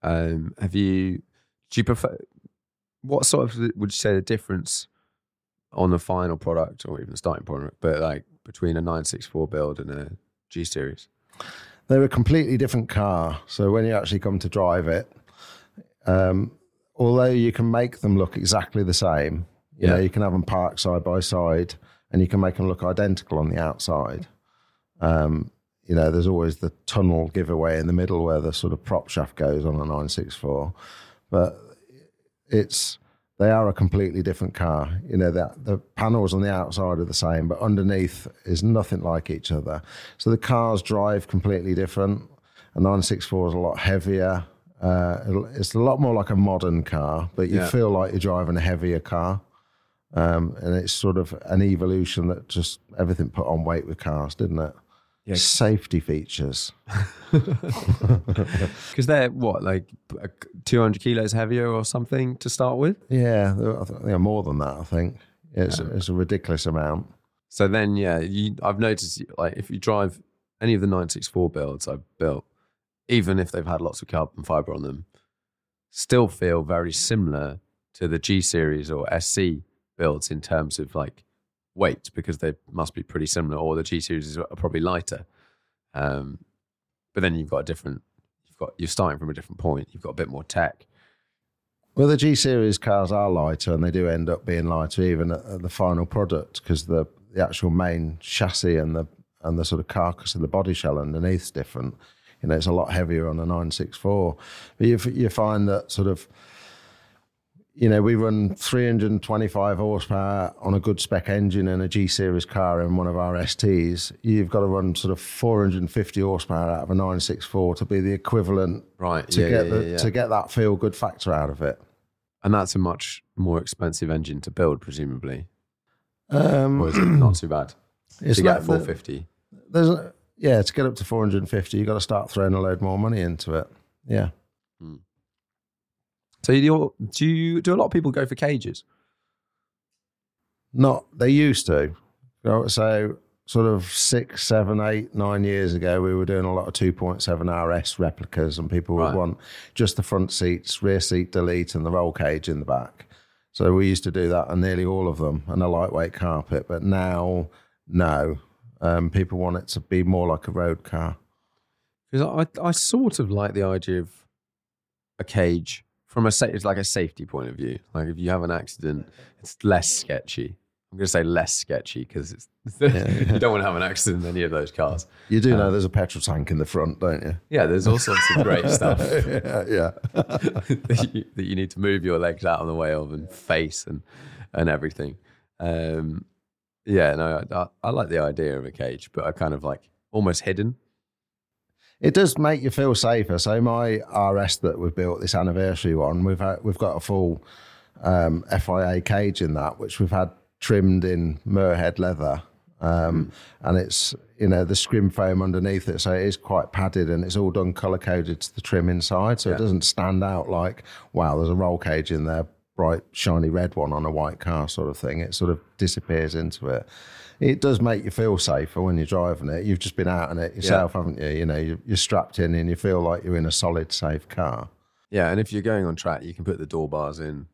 Um, have you? Do you prefer? What sort of would you say the difference on the final product or even the starting product, but like between a 964 build and a G series? They're a completely different car. So when you actually come to drive it, um, although you can make them look exactly the same, you know, you can have them parked side by side, and you can make them look identical on the outside. Um, you know, there's always the tunnel giveaway in the middle where the sort of prop shaft goes on a 964, but it's they are a completely different car. You know, the, the panels on the outside are the same, but underneath is nothing like each other. So the cars drive completely different. A 964 is a lot heavier. Uh, it's a lot more like a modern car, but you Yeah. feel like you're driving a heavier car. Um, and it's sort of an evolution that just everything put on weight with cars, didn't it? Yeah. Safety features. [LAUGHS] [LAUGHS] Because they're what like 200 kilos heavier or something to start with. Yeah, they're, I think they're more than that. I think it's, it's a ridiculous amount. So then, yeah, you, I've noticed like if you drive any of the 964 builds I've built, even if they've had lots of carbon fiber on them, still feel very similar to the G series or SC builds in terms of like weight because they must be pretty similar, or the G series are probably lighter. Um, but then you've got a different, you've got you're starting from a different point. You've got a bit more tech. Well, the G series cars are lighter, and they do end up being lighter even at, at the final product because the the actual main chassis and the and the sort of carcass and the body shell underneath is different. You know, it's a lot heavier on a 964. But you, you find that sort of, you know, we run 325 horsepower on a good spec engine in a G series car in one of our STs. You've got to run sort of 450 horsepower out of a 964 to be the equivalent Right. to yeah, get yeah, the, yeah, to get that feel good factor out of it. and that's a much more expensive engine to build, presumably. Um, Or is it not too bad? [CLEARS THROAT] it's to get not a the- 450. There's a, yeah, to get up to 450, you've got to start throwing a load more money into it. Yeah. So you do, do you do a lot of people go for cages? Not, they used to. So, sort of six, seven, eight, nine years ago, we were doing a lot of 2.7 RS replicas, and people would Right. want just the front seats, rear seat delete, and the roll cage in the back. So, we used to do that on nearly all of them and a lightweight carpet. But now, no. Um, people want it to be more like a road car. Because I, I sort of like the idea of a cage from a it's like a safety point of view. Like if you have an accident, it's less sketchy. I'm going to say less sketchy because it's [LAUGHS] you don't want to have an accident in any of those cars. You do Um, know there's a petrol tank in the front, don't you? Yeah, there's all sorts of great [LAUGHS] stuff yeah, yeah. [LAUGHS] that, you, that you need to move your legs out of the way of and face and and everything. Um, yeah, no, I, I, I like the idea of a cage, but I kind of like almost hidden. It does make you feel safer. So my RS that we've built this anniversary one, we've had, we've got a full um, FIA cage in that, which we've had trimmed in Muirhead leather, um, and it's you know the scrim foam underneath it, so it is quite padded and it's all done color coded to the trim inside, so Yeah. it doesn't stand out like wow, there's a roll cage in there, bright shiny red one on a white car sort of thing. It sort of disappears into it. It does make you feel safer when you're driving it. You've just been out in it yourself, haven't you? You know, you're, you're strapped in and you feel like you're in a solid, safe car. Yeah, and if you're going on track, you can put the door bars in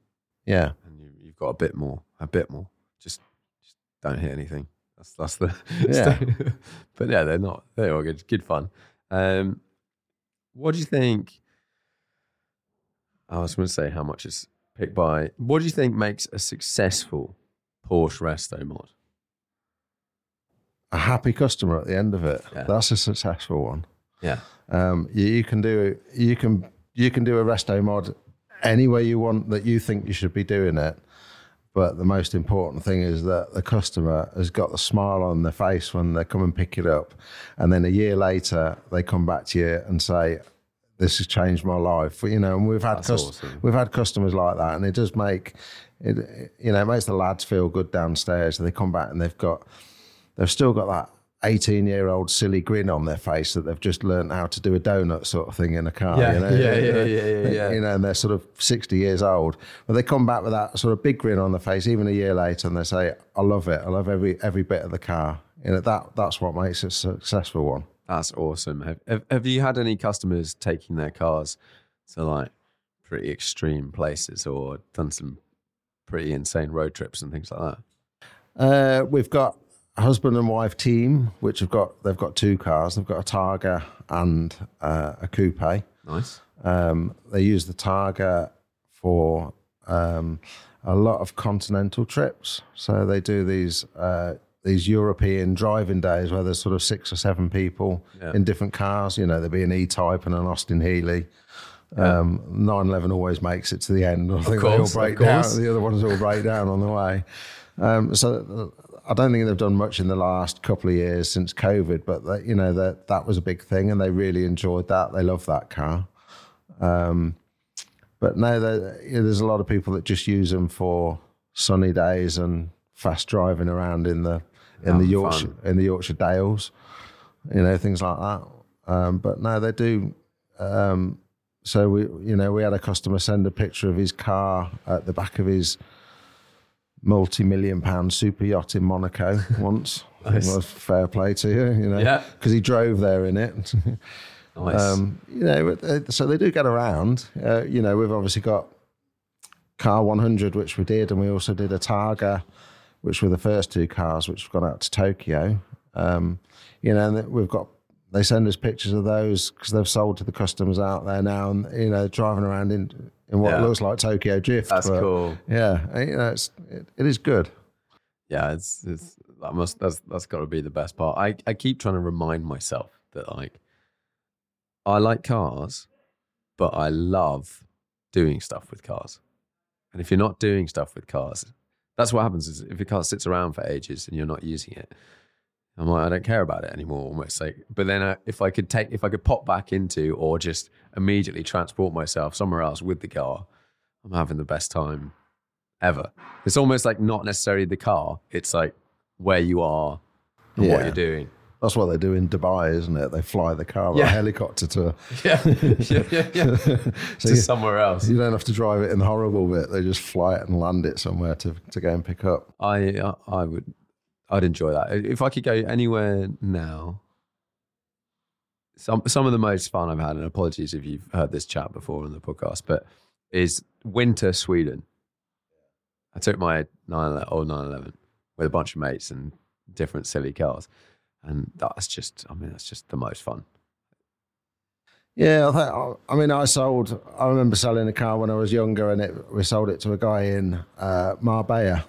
Yeah. and you, you've got a bit more, a bit more. Just, just don't hit anything. That's that's the. [LAUGHS] Yeah. [LAUGHS] but yeah, they're not. They're all good. Good fun. Um, what do you think? I was going to say how much is picked by. What do you think makes a successful Porsche resto mod? A happy customer at the end of it. Yeah. That's a successful one. Yeah. Um, you, you can do you can you can do a resto mod any way you want that you think you should be doing it. But the most important thing is that the customer has got the smile on their face when they come and pick it up, and then a year later they come back to you and say, "This has changed my life." You know, and we've had cust- awesome. we've had customers like that, and it does make it. You know, it makes the lads feel good downstairs. They come back and they've got they've still got that 18 year old silly grin on their face that they've just learned how to do a donut sort of thing in a car. Yeah, you know? yeah, yeah, yeah, yeah, yeah. You know, and they're sort of 60 years old. But they come back with that sort of big grin on their face, even a year later, and they say, I love it. I love every every bit of the car. You know, that that's what makes it a successful one. That's awesome. Have, have, have you had any customers taking their cars to like pretty extreme places or done some pretty insane road trips and things like that? Uh, we've got a husband and wife team, which have got they've got two cars. They've got a Targa and uh, a coupe. Nice. Um, they use the Targa for um, a lot of continental trips. So they do these uh, these European driving days where there's sort of six or seven people Yeah. in different cars. You know, there'll be an E-Type and an Austin Healey. Um, 911 always makes it to the end. I think course, they all of break down. course. The other ones all break down on the way. Um, so I don't think they've done much in the last couple of years since COVID, but that, you know that that was a big thing, and they really enjoyed that. They love that car. Um, but no, you know, there's a lot of people that just use them for sunny days and fast driving around in the in the Yorkshire fun. in the Yorkshire Dales, you know things like that. Um, but no, they do. Um, so we, you know, we had a customer send a picture of his car at the back of his multi-million pound super yacht in Monaco [LAUGHS] once. Nice. was fair play to you, you know, Yeah. because he drove there in it. [LAUGHS] Nice. Um, you know, so they do get around. Uh, you know, we've obviously got Car 100, which we did, and we also did a Targa, which were the first two cars, which have gone out to Tokyo. Um, you know, and we've got they send us pictures of those because they've sold to the customers out there now, and you know, driving around in in what Yeah. looks like Tokyo Drift. That's but, cool. Yeah, you know, it's, it, it is good. Yeah, it's, it's that must that's that's got to be the best part. I I keep trying to remind myself that like I like cars, but I love doing stuff with cars. And if you're not doing stuff with cars, that's what happens. Is if your car sits around for ages and you're not using it, I'm like I don't care about it anymore. Almost like, but then if I could take if I could pop back into or just immediately transport myself somewhere else with the car, I'm having the best time ever. It's almost like not necessarily the car, it's like where you are and what you're doing. That's what they do in Dubai, isn't it? They fly the car like Yeah. a helicopter to. [LAUGHS] Yeah, yeah, yeah, yeah. [LAUGHS] So to you- somewhere else. You don't have to drive it in the horrible bit. They just fly it and land it somewhere to, to go and pick up. I, I I would, I'd enjoy that if I could go anywhere now. Some some of the most fun I've had, and apologies if you've heard this chat before on the podcast, but is winter Sweden. I took my 911, old 911 with a bunch of mates and different silly cars, and that's just, I mean, that's just the most fun. Yeah, I, mean, I sold. I remember selling a car when I was younger, and it, we sold it to a guy in uh, Marbella,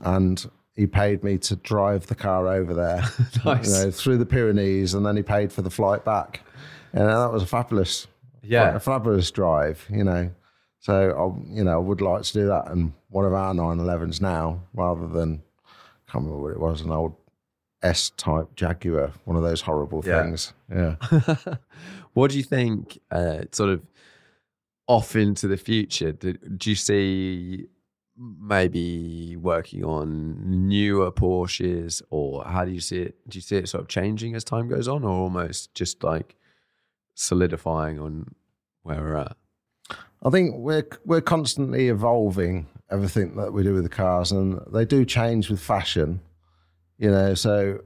and he paid me to drive the car over there, [LAUGHS] Nice. you know, through the Pyrenees, and then he paid for the flight back, and that was a fabulous, Yeah. a fabulous drive, you know. So I, you know, I would like to do that in one of our 911s now, rather than I can't remember what it was, an old S-type Jaguar, one of those horrible Yeah. things. Yeah. [LAUGHS] what do you think, uh, sort of off into the future? Do, do you see maybe working on newer Porsches, or how do you see it? Do you see it sort of changing as time goes on, or almost just like solidifying on where we're at? I think we're we're constantly evolving everything that we do with the cars, and they do change with fashion. You know, so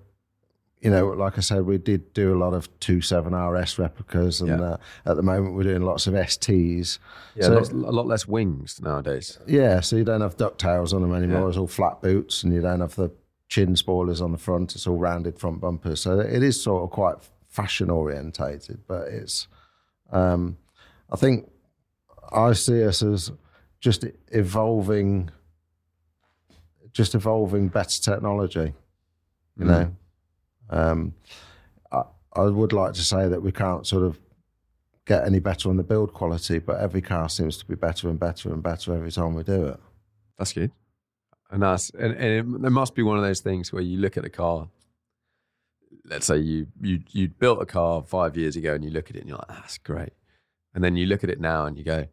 you know, like I said, we did do a lot of two seven RS replicas, and Yeah. uh, at the moment we're doing lots of STs. Yeah, So- lots, a lot less wings nowadays. Yeah, so you don't have ducktails on them anymore. Yeah. It's all flat boots, and you don't have the chin spoilers on the front. It's all rounded front bumpers. So it is sort of quite fashion orientated, but it's. Um, I think I see us as just evolving, just evolving better technology. You Mm. know, um, I, I would like to say that we can't sort of get any better on the build quality, but every car seems to be better and better and better every time we do it. That's good. And that's and, and it, there must be one of those things where you look at a car. Let's say you you you built a car five years ago and you look at it and you're like, that's great. And then you look at it now and you go,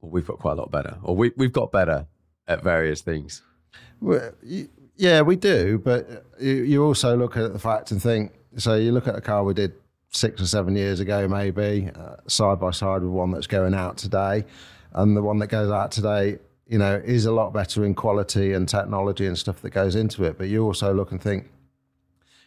well, we've got quite a lot better, or we we've got better at various things. Well, y- yeah, we do, but you, you also look at the fact and think. So you look at a car we did six or seven years ago, maybe uh, side by side with one that's going out today, and the one that goes out today, you know, is a lot better in quality and technology and stuff that goes into it. But you also look and think.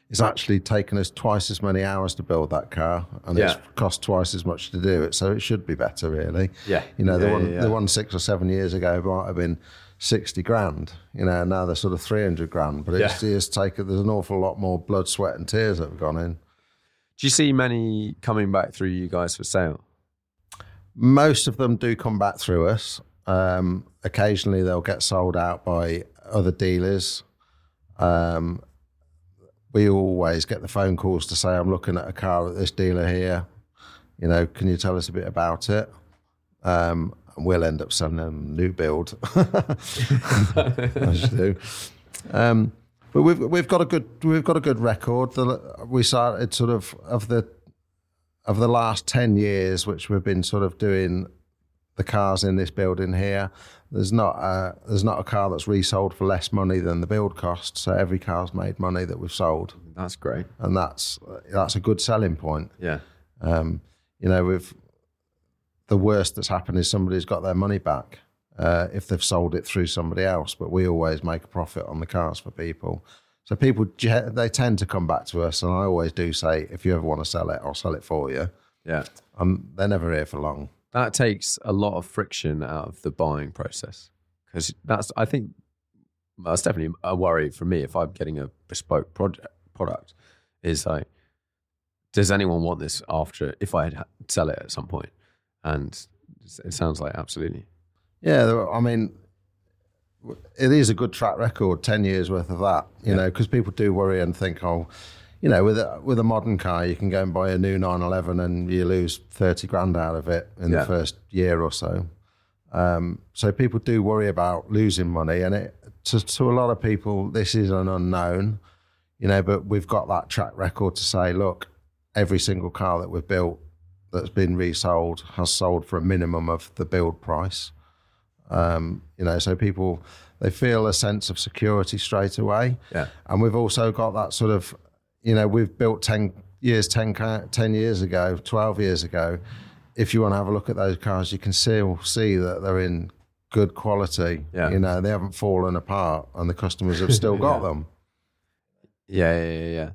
It's actually taken us twice as many hours to build that car, and Yeah. it's cost twice as much to do it. So it should be better, really. Yeah. You know, the one yeah, yeah. the one six or seven years ago might have been sixty grand. You know, now they're sort of three hundred grand. But it's, Yeah. it's taken. There's an awful lot more blood, sweat, and tears that have gone in. Do you see many coming back through you guys for sale? Most of them do come back through us. Um, occasionally, they'll get sold out by other dealers. Um, we always get the phone calls to say, "I'm looking at a car at this dealer here. You know, can you tell us a bit about it?" Um, and we'll end up selling them a new build, [LAUGHS] [LAUGHS] as you do. Um, but we've we've got a good we've got a good record. The, we started sort of of the of the last 10 years, which we've been sort of doing the cars in this building here, there's not a, there's not a car that's resold for less money than the build cost. So every car's made money that we've sold, That's great. and that's that's a good selling point. Yeah. Um, you know, with the worst that's happened is somebody's got their money back uh, if they've sold it through somebody else. But we always make a profit on the cars for people. So people they tend to come back to us, and I always do say, if you ever want to sell it, I'll sell it for you. Yeah. Um, they're never here for long. that takes a lot of friction out of the buying process because that's I think that's definitely a worry for me if I'm getting a bespoke project product is like does anyone want this after if I had sell it at some point and it sounds like absolutely Yeah, I mean, it is a good track record, ten years worth of that. You know, because people do worry and think, oh, you know, with a, with a modern car, you can go and buy a new 911 and you lose thirty grand out of it in Yeah. the first year or so. Um, so people do worry about losing money, and it to, to a lot of people, this is an unknown. You know, but we've got that track record to say, look, every single car that we've built that's been resold has sold for a minimum of the build price. Um, you know, so people they feel a sense of security straight away. Yeah. And we've also got that sort of, you know, we've built 10 years, 10, 10 years ago, 12 years ago. If you want to have a look at those cars, you can still see that they're in good quality. Yeah. You know, they haven't fallen apart and the customers have still [LAUGHS] got Yeah. them. yeah yeah yeah yeah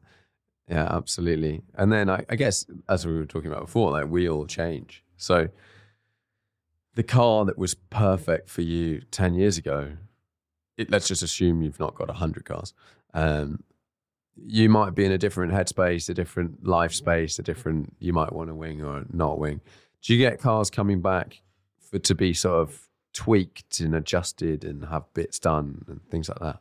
yeah absolutely. And then I, I guess as we were talking about before like we all change. So the car that was perfect for you 10 years ago it, let's just assume you've not got 100 cars. Um, you might be in a different headspace a different life space a different you might want a wing or not wing. Do you get cars coming back for to be sort of tweaked and adjusted and have bits done and things like that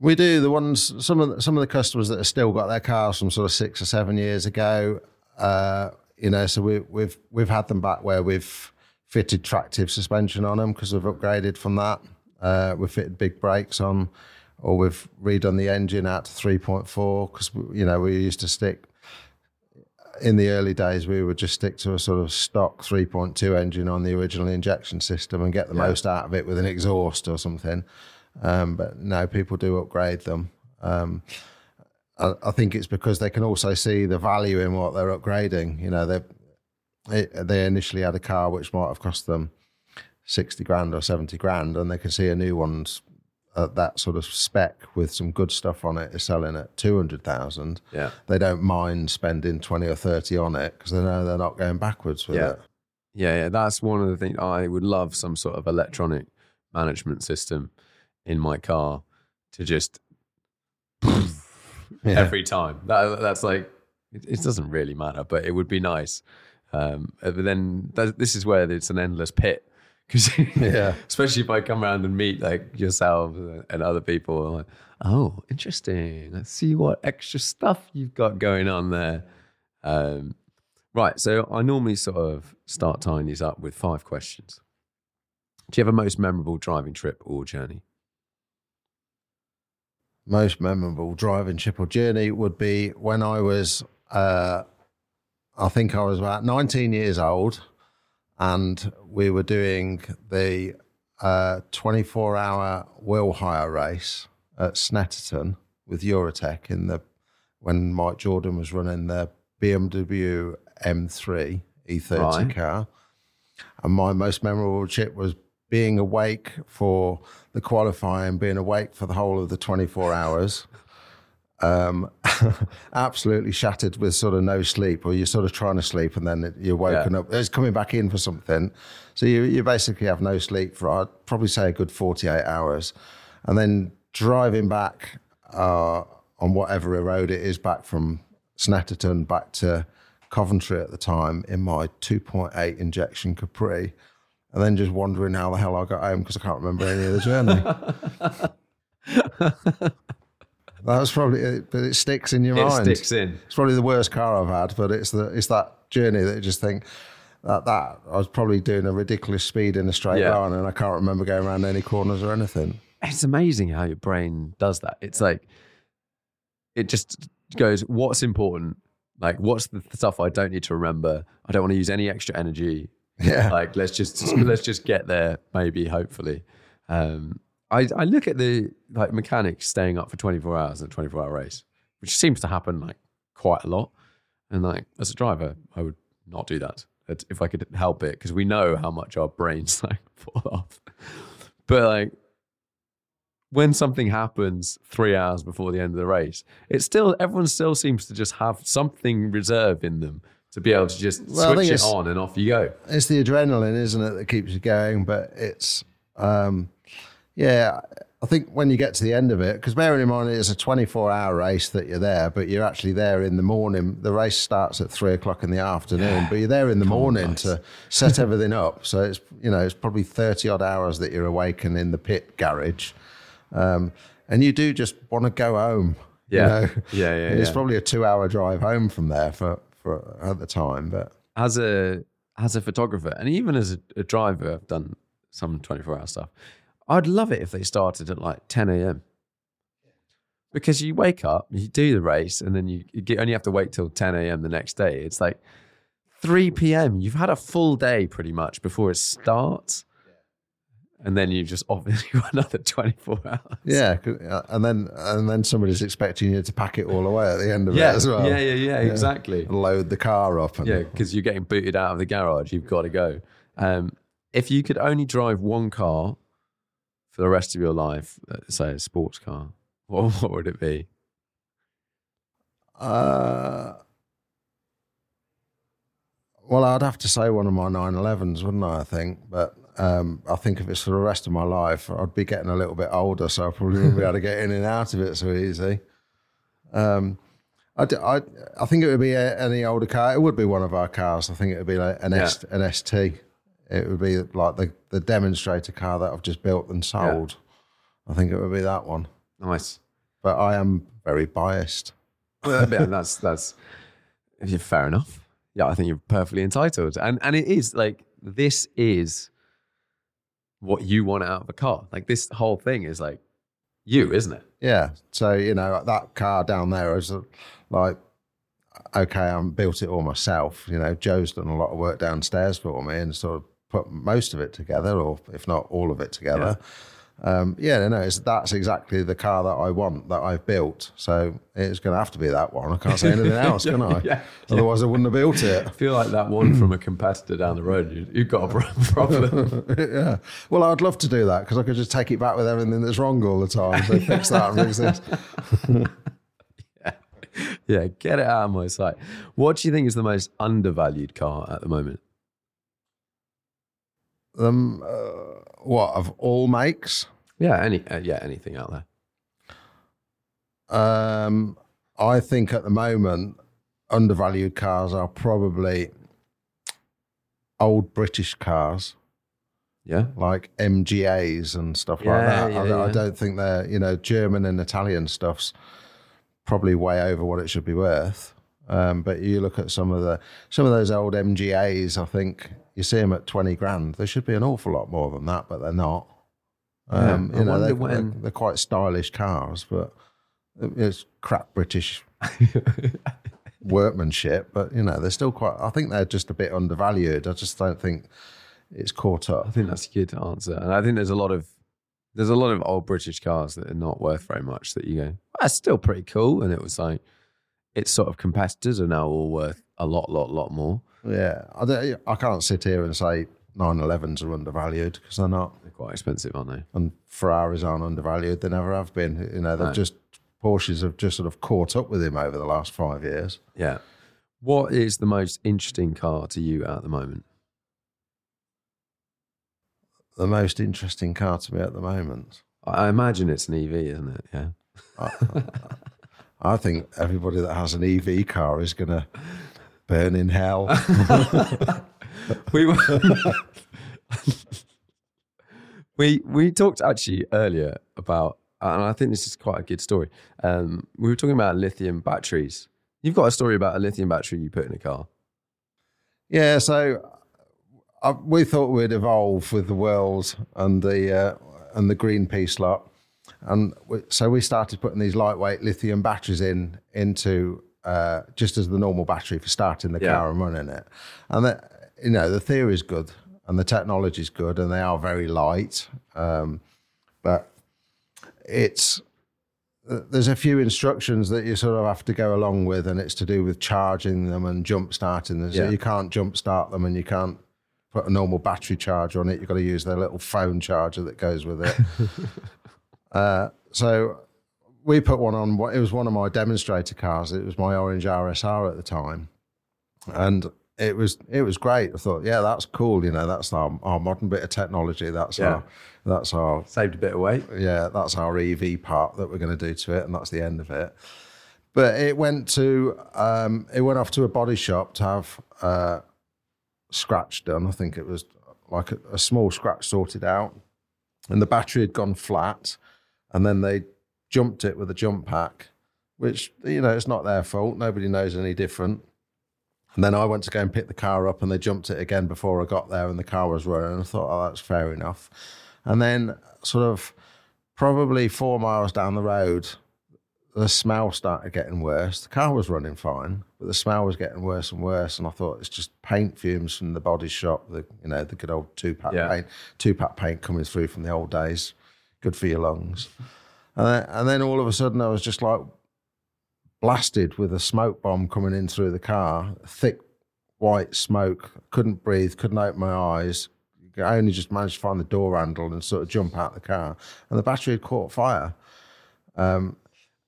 We do the ones some of the, some of the customers that have still got their cars from sort of six or seven years ago. Uh, you know, so we, we've we've had them back where we've fitted tractive suspension on them because we've upgraded from that. Uh, we've fitted big brakes on, or we've redone the engine out to three point four because you know we used to stick. In the early days, we would just stick to a sort of stock 3.2 engine on the original injection system and get the Yeah. most out of it with an exhaust or something. Um, but no, people do upgrade them. Um, I, I think it's because they can also see the value in what they're upgrading. You know, they they initially had a car which might have cost them sixty grand or seventy grand, and they can see a new one's at that sort of spec with some good stuff on it is selling at two hundred thousand. yeah They don't mind spending twenty or thirty on it because they know they're not going backwards with Yeah. it. Yeah, yeah, that's one of the things I would love some sort of electronic management system in my car to just [LAUGHS] Yeah. every time. That, that's like it, it doesn't really matter, but it would be nice. Um, uh, but then that, this is where it's an endless pit because [LAUGHS] Yeah. especially if I come around and meet like yourself and other people, I'm like, oh, interesting. Let's see what extra stuff you've got going on there. Um, right. So I normally sort of start tying these up with five questions. Do you have a most memorable driving trip or journey? Most memorable driving trip or journey would be when I was, uh, I think I was about 19 years old, and we were doing the uh, 24 hour Willhire race at Snetterton with Eurotech in the when Mike Jordan was running the BMW M3 E30 Right. car. And my most memorable trip was being awake for the qualifying, being awake for the whole of the 24 hours. Um, [LAUGHS] absolutely shattered with sort of no sleep, or you're sort of trying to sleep and then you're woken Yeah. up. It's coming back in for something. So you, you basically have no sleep for, I'd probably say, a good 48 hours. And then driving back uh, on whatever road it is back from Snetterton back to Coventry at the time in my 2.8 injection Capri, and then just wondering how the hell I got home because I can't remember any of the journey. [LAUGHS] that was probably it, but it sticks in your It mind. sticks in. It's probably the worst car I've had, but it's the it's that journey that you just think that that I was probably doing a ridiculous speed in a straight Yeah. line, and I can't remember going around any corners or anything. It's amazing how your brain does that. It's like it just goes, what's important? Like, what's the stuff I don't need to remember? I don't want to use any extra energy. Yeah. Like, let's just [CLEARS THROAT] let's just get there. Maybe, hopefully. Um, I I look at the like mechanics staying up for twenty four hours in a twenty four hour race, which seems to happen like quite a lot. And like as a driver, I would not do That- if I could help it because we know how much our brains [LAUGHS] like fall off. But like when something happens three hours before the end of the race, it still everyone still seems to just have something reserve in them to be able to just Well, switch it on and off you go. it's the adrenaline, isn't it, that keeps you going? But it's, um, yeah, I think when you get to the end of it, because bearing in mind it's a 24 hour race that you're there, but you're actually there in the morning. The race starts at three o'clock in the afternoon, but you're there in the morning to set [LAUGHS] everything up. So it's, you know, it's probably 30 odd hours that you're awake and in the pit garage. Um, and you do just want to go home. you Yeah. know? Yeah, yeah, And It's probably a two hour drive home from there for, for at the time, but. as a as a photographer and even as a, a driver, I've done some 24 hour stuff. I'd love it if they started at like 10 a.m. Because you wake up, you do the race, and then you, you get, only have to wait till 10 a.m. the next day. It's like 3 p.m. You've had a full day pretty much before it starts. And then you just [LAUGHS] obviously got another 24 hours. Yeah, uh, and then and then somebody's expecting you to pack it all away at the end of Yeah, it as well. yeah, yeah, yeah, exactly. And load the car up. And, Yeah, because you're getting booted out of the garage. You've got to go. Um, if you could only drive one car for the rest of your life, say a sports car, what, [LAUGHS] what would it be? Uh, well, I'd have to say one of my 911s, wouldn't I? I think, but um, I think if it's for the rest of my life, I'd be getting a little bit older, so I probably wouldn't be able to get in and out of it so easy. Um, I, d- I, I think it would be a, any older car. It would be one of our cars. I think it would be like an, Yeah. S, an ST. It would be like the, the demonstrator car that I've just built and sold. I think it would be that one. Nice. But I am very biased. Well, yeah, that's that's fair enough. Yeah, I think you're perfectly entitled, and and it is like this is what you want out of a car. Like this whole thing is like you, isn't it? Yeah. So, you know, that car down there is uh, like, okay, I built it all myself. You know, Joe's done a lot of work downstairs for me and sort of put most of it together, or if not all of it together. Um, yeah, no, it's, that's exactly the car that I want, that I've built. So it's going to have to be that one. I can't say anything else, can I? [LAUGHS] Yeah, Otherwise, I wouldn't have built it. I feel like that one from a competitor down the road. You, you've got a [LAUGHS] problem. [LAUGHS] yeah. Well, I'd love to do that because I could just take it back with everything that's wrong all the time. So fix that and fix this. yeah. yeah, get it out of my sight. What do you think is the most undervalued car at the moment? Um, uh, what of all makes? Yeah, any uh, yeah, anything out there. Um, I think at the moment, undervalued cars are probably old British cars. Yeah. like MGAs and stuff Yeah, like that. yeah, I, I don't think they're, you know, German and Italian stuff's probably way over what it should be worth. Um, but you look at some of the some of those old MGAs, I think you see them at twenty grand. They should be an awful lot more than that, but they're not. Um, Yeah, you know, wonder they, when- they're, they're quite stylish cars, but it's crap British [LAUGHS] workmanship. But you know, they're still quite. I think they're just a bit undervalued. I just don't think it's caught up. I think that's a good answer, and I think there's a lot of there's a lot of old British cars that are not worth very much. That you go, that's still pretty cool, and it was like its sort of competitors are now all worth a lot, lot, lot more. Yeah, I, don't, I can't sit here and say 911s are undervalued because they're not, They're quite expensive, aren't they? and Ferraris aren't undervalued. They never have been. You know, they've No. just Porsches have just sort of caught up with him over the last five years. Yeah. What is the most interesting car to you at the moment? The most interesting car to me at the moment. I I imagine it's an EV, isn't it? Yeah. [LAUGHS] I think everybody that has an EV car is going to burn in hell. [LAUGHS] we were we we talked actually earlier about, and I think this is quite a good story. Um, we were talking about lithium batteries. You've got a story about a lithium battery you put in a car. Yeah, so uh, we thought we'd evolve with the world and the uh, and the Greenpeace lot, and we, so we started putting these lightweight lithium batteries in into uh, just as the normal battery for starting the Yeah. car and running it, and that you know the theory is good and the technology is good and they are very light, um, but it's there's a few instructions that you sort of have to go along with, and it's to do with charging them and jump starting them. So Yeah. you can't jump start them, and you can't put a normal battery charger on it. You've got to use their little phone charger that goes with it. [LAUGHS] uh, so we put one on. It was one of my demonstrator cars. It was my orange RSR at the time, and it was it was great. I thought, yeah, that's cool. You know, that's our, our modern bit of technology. That's Yeah. our that's our Saved a bit of weight. yeah, that's our EV part that we're going to do to it, and that's the end of it. But it went to um, it went off to a body shop to have uh, scratch done. I think it was like a, a small scratch sorted out, and the battery had gone flat, and then they jumped it with a jump pack, which you know it's not their fault. Nobody knows any different. And then I went to go and pick the car up, and they jumped it again before I got there, and the car was running. And I thought, oh, that's fair enough. And then, sort of, probably four miles down the road, the smell started getting worse. The car was running fine, but the smell was getting worse and worse. And I thought it's just paint fumes from the body shop, the you know the good old two pack Yeah. paint, two pack paint coming through from the old days. Good for your lungs. And then, and then all of a sudden, I was just like blasted with a smoke bomb coming in through the car, thick white smoke. Couldn't breathe, couldn't open my eyes. I only just managed to find the door handle and sort of jump out the car. And the battery had caught fire. Um,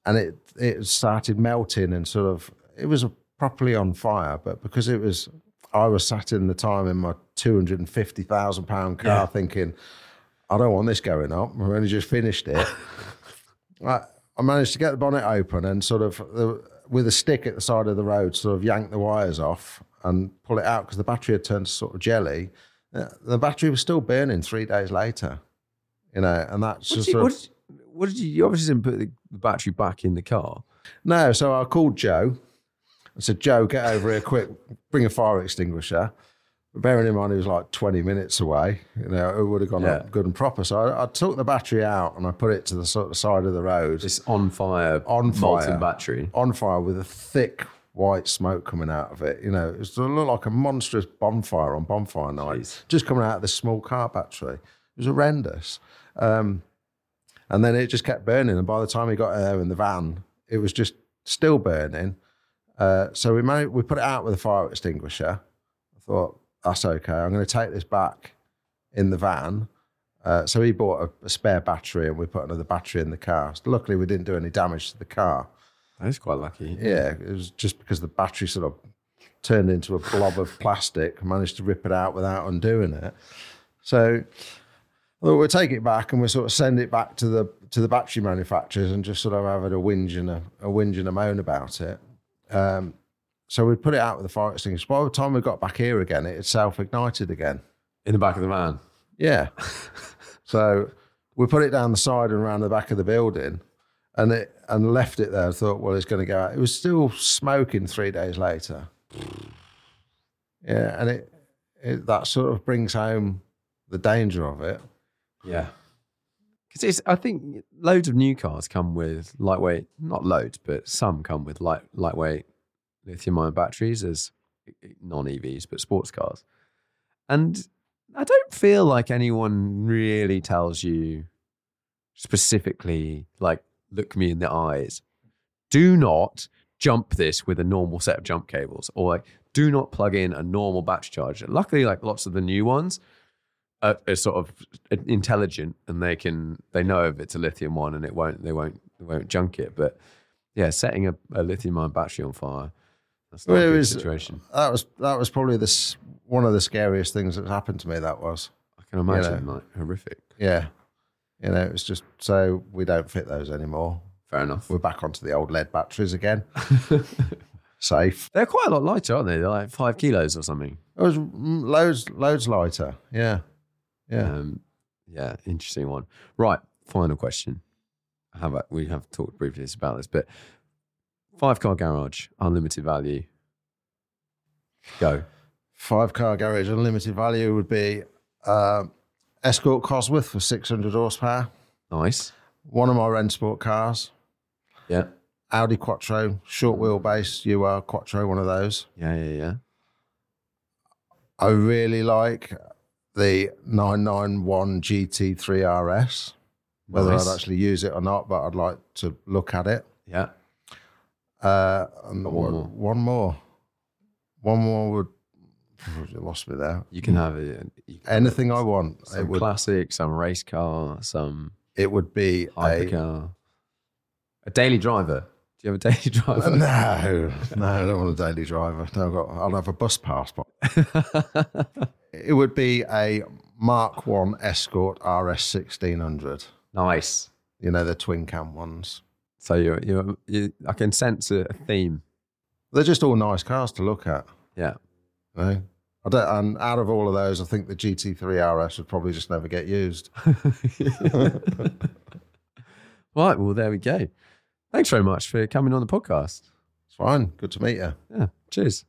and it it started melting and sort of it was properly on fire, but because it was I was sat in the time in my two hundred and fifty thousand pound car Yeah. thinking, I don't want this going up. I've only just finished it. [LAUGHS] I, I managed to get the bonnet open and sort of the, with a stick at the side of the road, sort of yank the wires off and pull it out because the battery had turned to sort of jelly. Uh, The battery was still burning three days later, you know, and that's What just did, you, what, did you, what did you? You obviously didn't put the, the battery back in the car. no. So I called Joe. I said, Joe, get over here quick, bring a fire extinguisher. Bearing in mind, he was like 20 minutes away, you know, it would have gone Yeah. up good and proper. So I, I took the battery out and I put it to the sort of side of the road. It's on fire, On fire. battery. on fire with a thick white smoke coming out of it. You know, it it looked like a monstrous bonfire on bonfire night, Jeez. just coming out of this small car battery. It was horrendous. Um, and then it just kept burning. And by the time we got there in the van, it was just still burning. Uh, so we managed, we put it out with a fire extinguisher. I thought, that's okay. I'm going to take this back in the van. Uh, so he bought a, a spare battery and we put another battery in the car. Luckily, we didn't do any damage to the car. That's quite lucky. Yeah, it was just because the battery sort of turned into a blob of plastic. Managed to rip it out without undoing it. So I thought we'll take it back and we'll sort of send it back to the to the battery manufacturers and just sort of have a whinge and a, a whinge and a moan about it. Um, so we'd put it out with the fire extinguisher. By the time we got back here again, it had self ignited again. In the back of the van. Yeah. so we put it down the side and around the back of the building, and it and left it there. I thought, well, it's going to go out. It was still smoking three days later. Yeah, and it, it that sort of brings home the danger of it. Yeah. Because it's, I think loads of new cars come with lightweight, not loads, but some come with light, lightweight lithium ion batteries as non EVs, but sports cars. And I don't feel like anyone really tells you specifically, like, look me in the eyes. Do not jump this with a normal set of jump cables, or like, do not plug in a normal battery charger. Luckily, like lots of the new ones, are, are sort of intelligent and they can they know if it's a lithium one and it won't they won't they won't junk it. But yeah, setting a, a lithium ion battery on fire that's not Well, a good was- situation. That was that was probably this one of the scariest things that happened to me. That was, I can imagine like horrific. yeah, you know, it was just so we don't fit those anymore. Fair enough. We're back onto the old lead batteries again. [LAUGHS] Safe. They're quite a lot lighter, aren't they? They're like five kilos or something. It was mm, loads loads lighter. Yeah, yeah. Um, yeah, interesting one. Right, final question. How about we have talked briefly about this, but five car garage, unlimited value. Go. Five car garage unlimited value would be um, Escort Cosworth for six hundred horsepower. Nice. One of my Rennsport cars. Yeah. Audi Quattro, short wheelbase You are Quattro, one of those. Yeah, yeah, yeah. I really like the 991 GT3 RS. Whether Nice. I'd actually use it or not, but I'd like to look at it. Yeah. Uh, and one, more. one more. One more would. [SIGHS] You lost me there. You can have it. can have Anything I want. Some It would, classic, some race car, some it would be a. hypercar. A daily driver. Do you have a [LAUGHS] daily driver? No, no, I don't want a daily driver. No, I've got, I'll have a bus pass. But [LAUGHS] it would be a Mark One Escort RS 1600. nice. You know, the twin cam ones. So you're, you're, you, I can sense a, a theme. They're just all nice cars to look at. Yeah. You know? I don't, and out of all of those, I think the GT3 RS would probably just never get used. [LAUGHS] Right. Well, there we go. Thanks very much for coming on the podcast. It's fine. Good to meet you. Yeah. Cheers.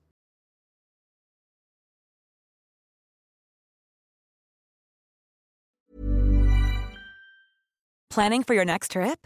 Planning for your next trip?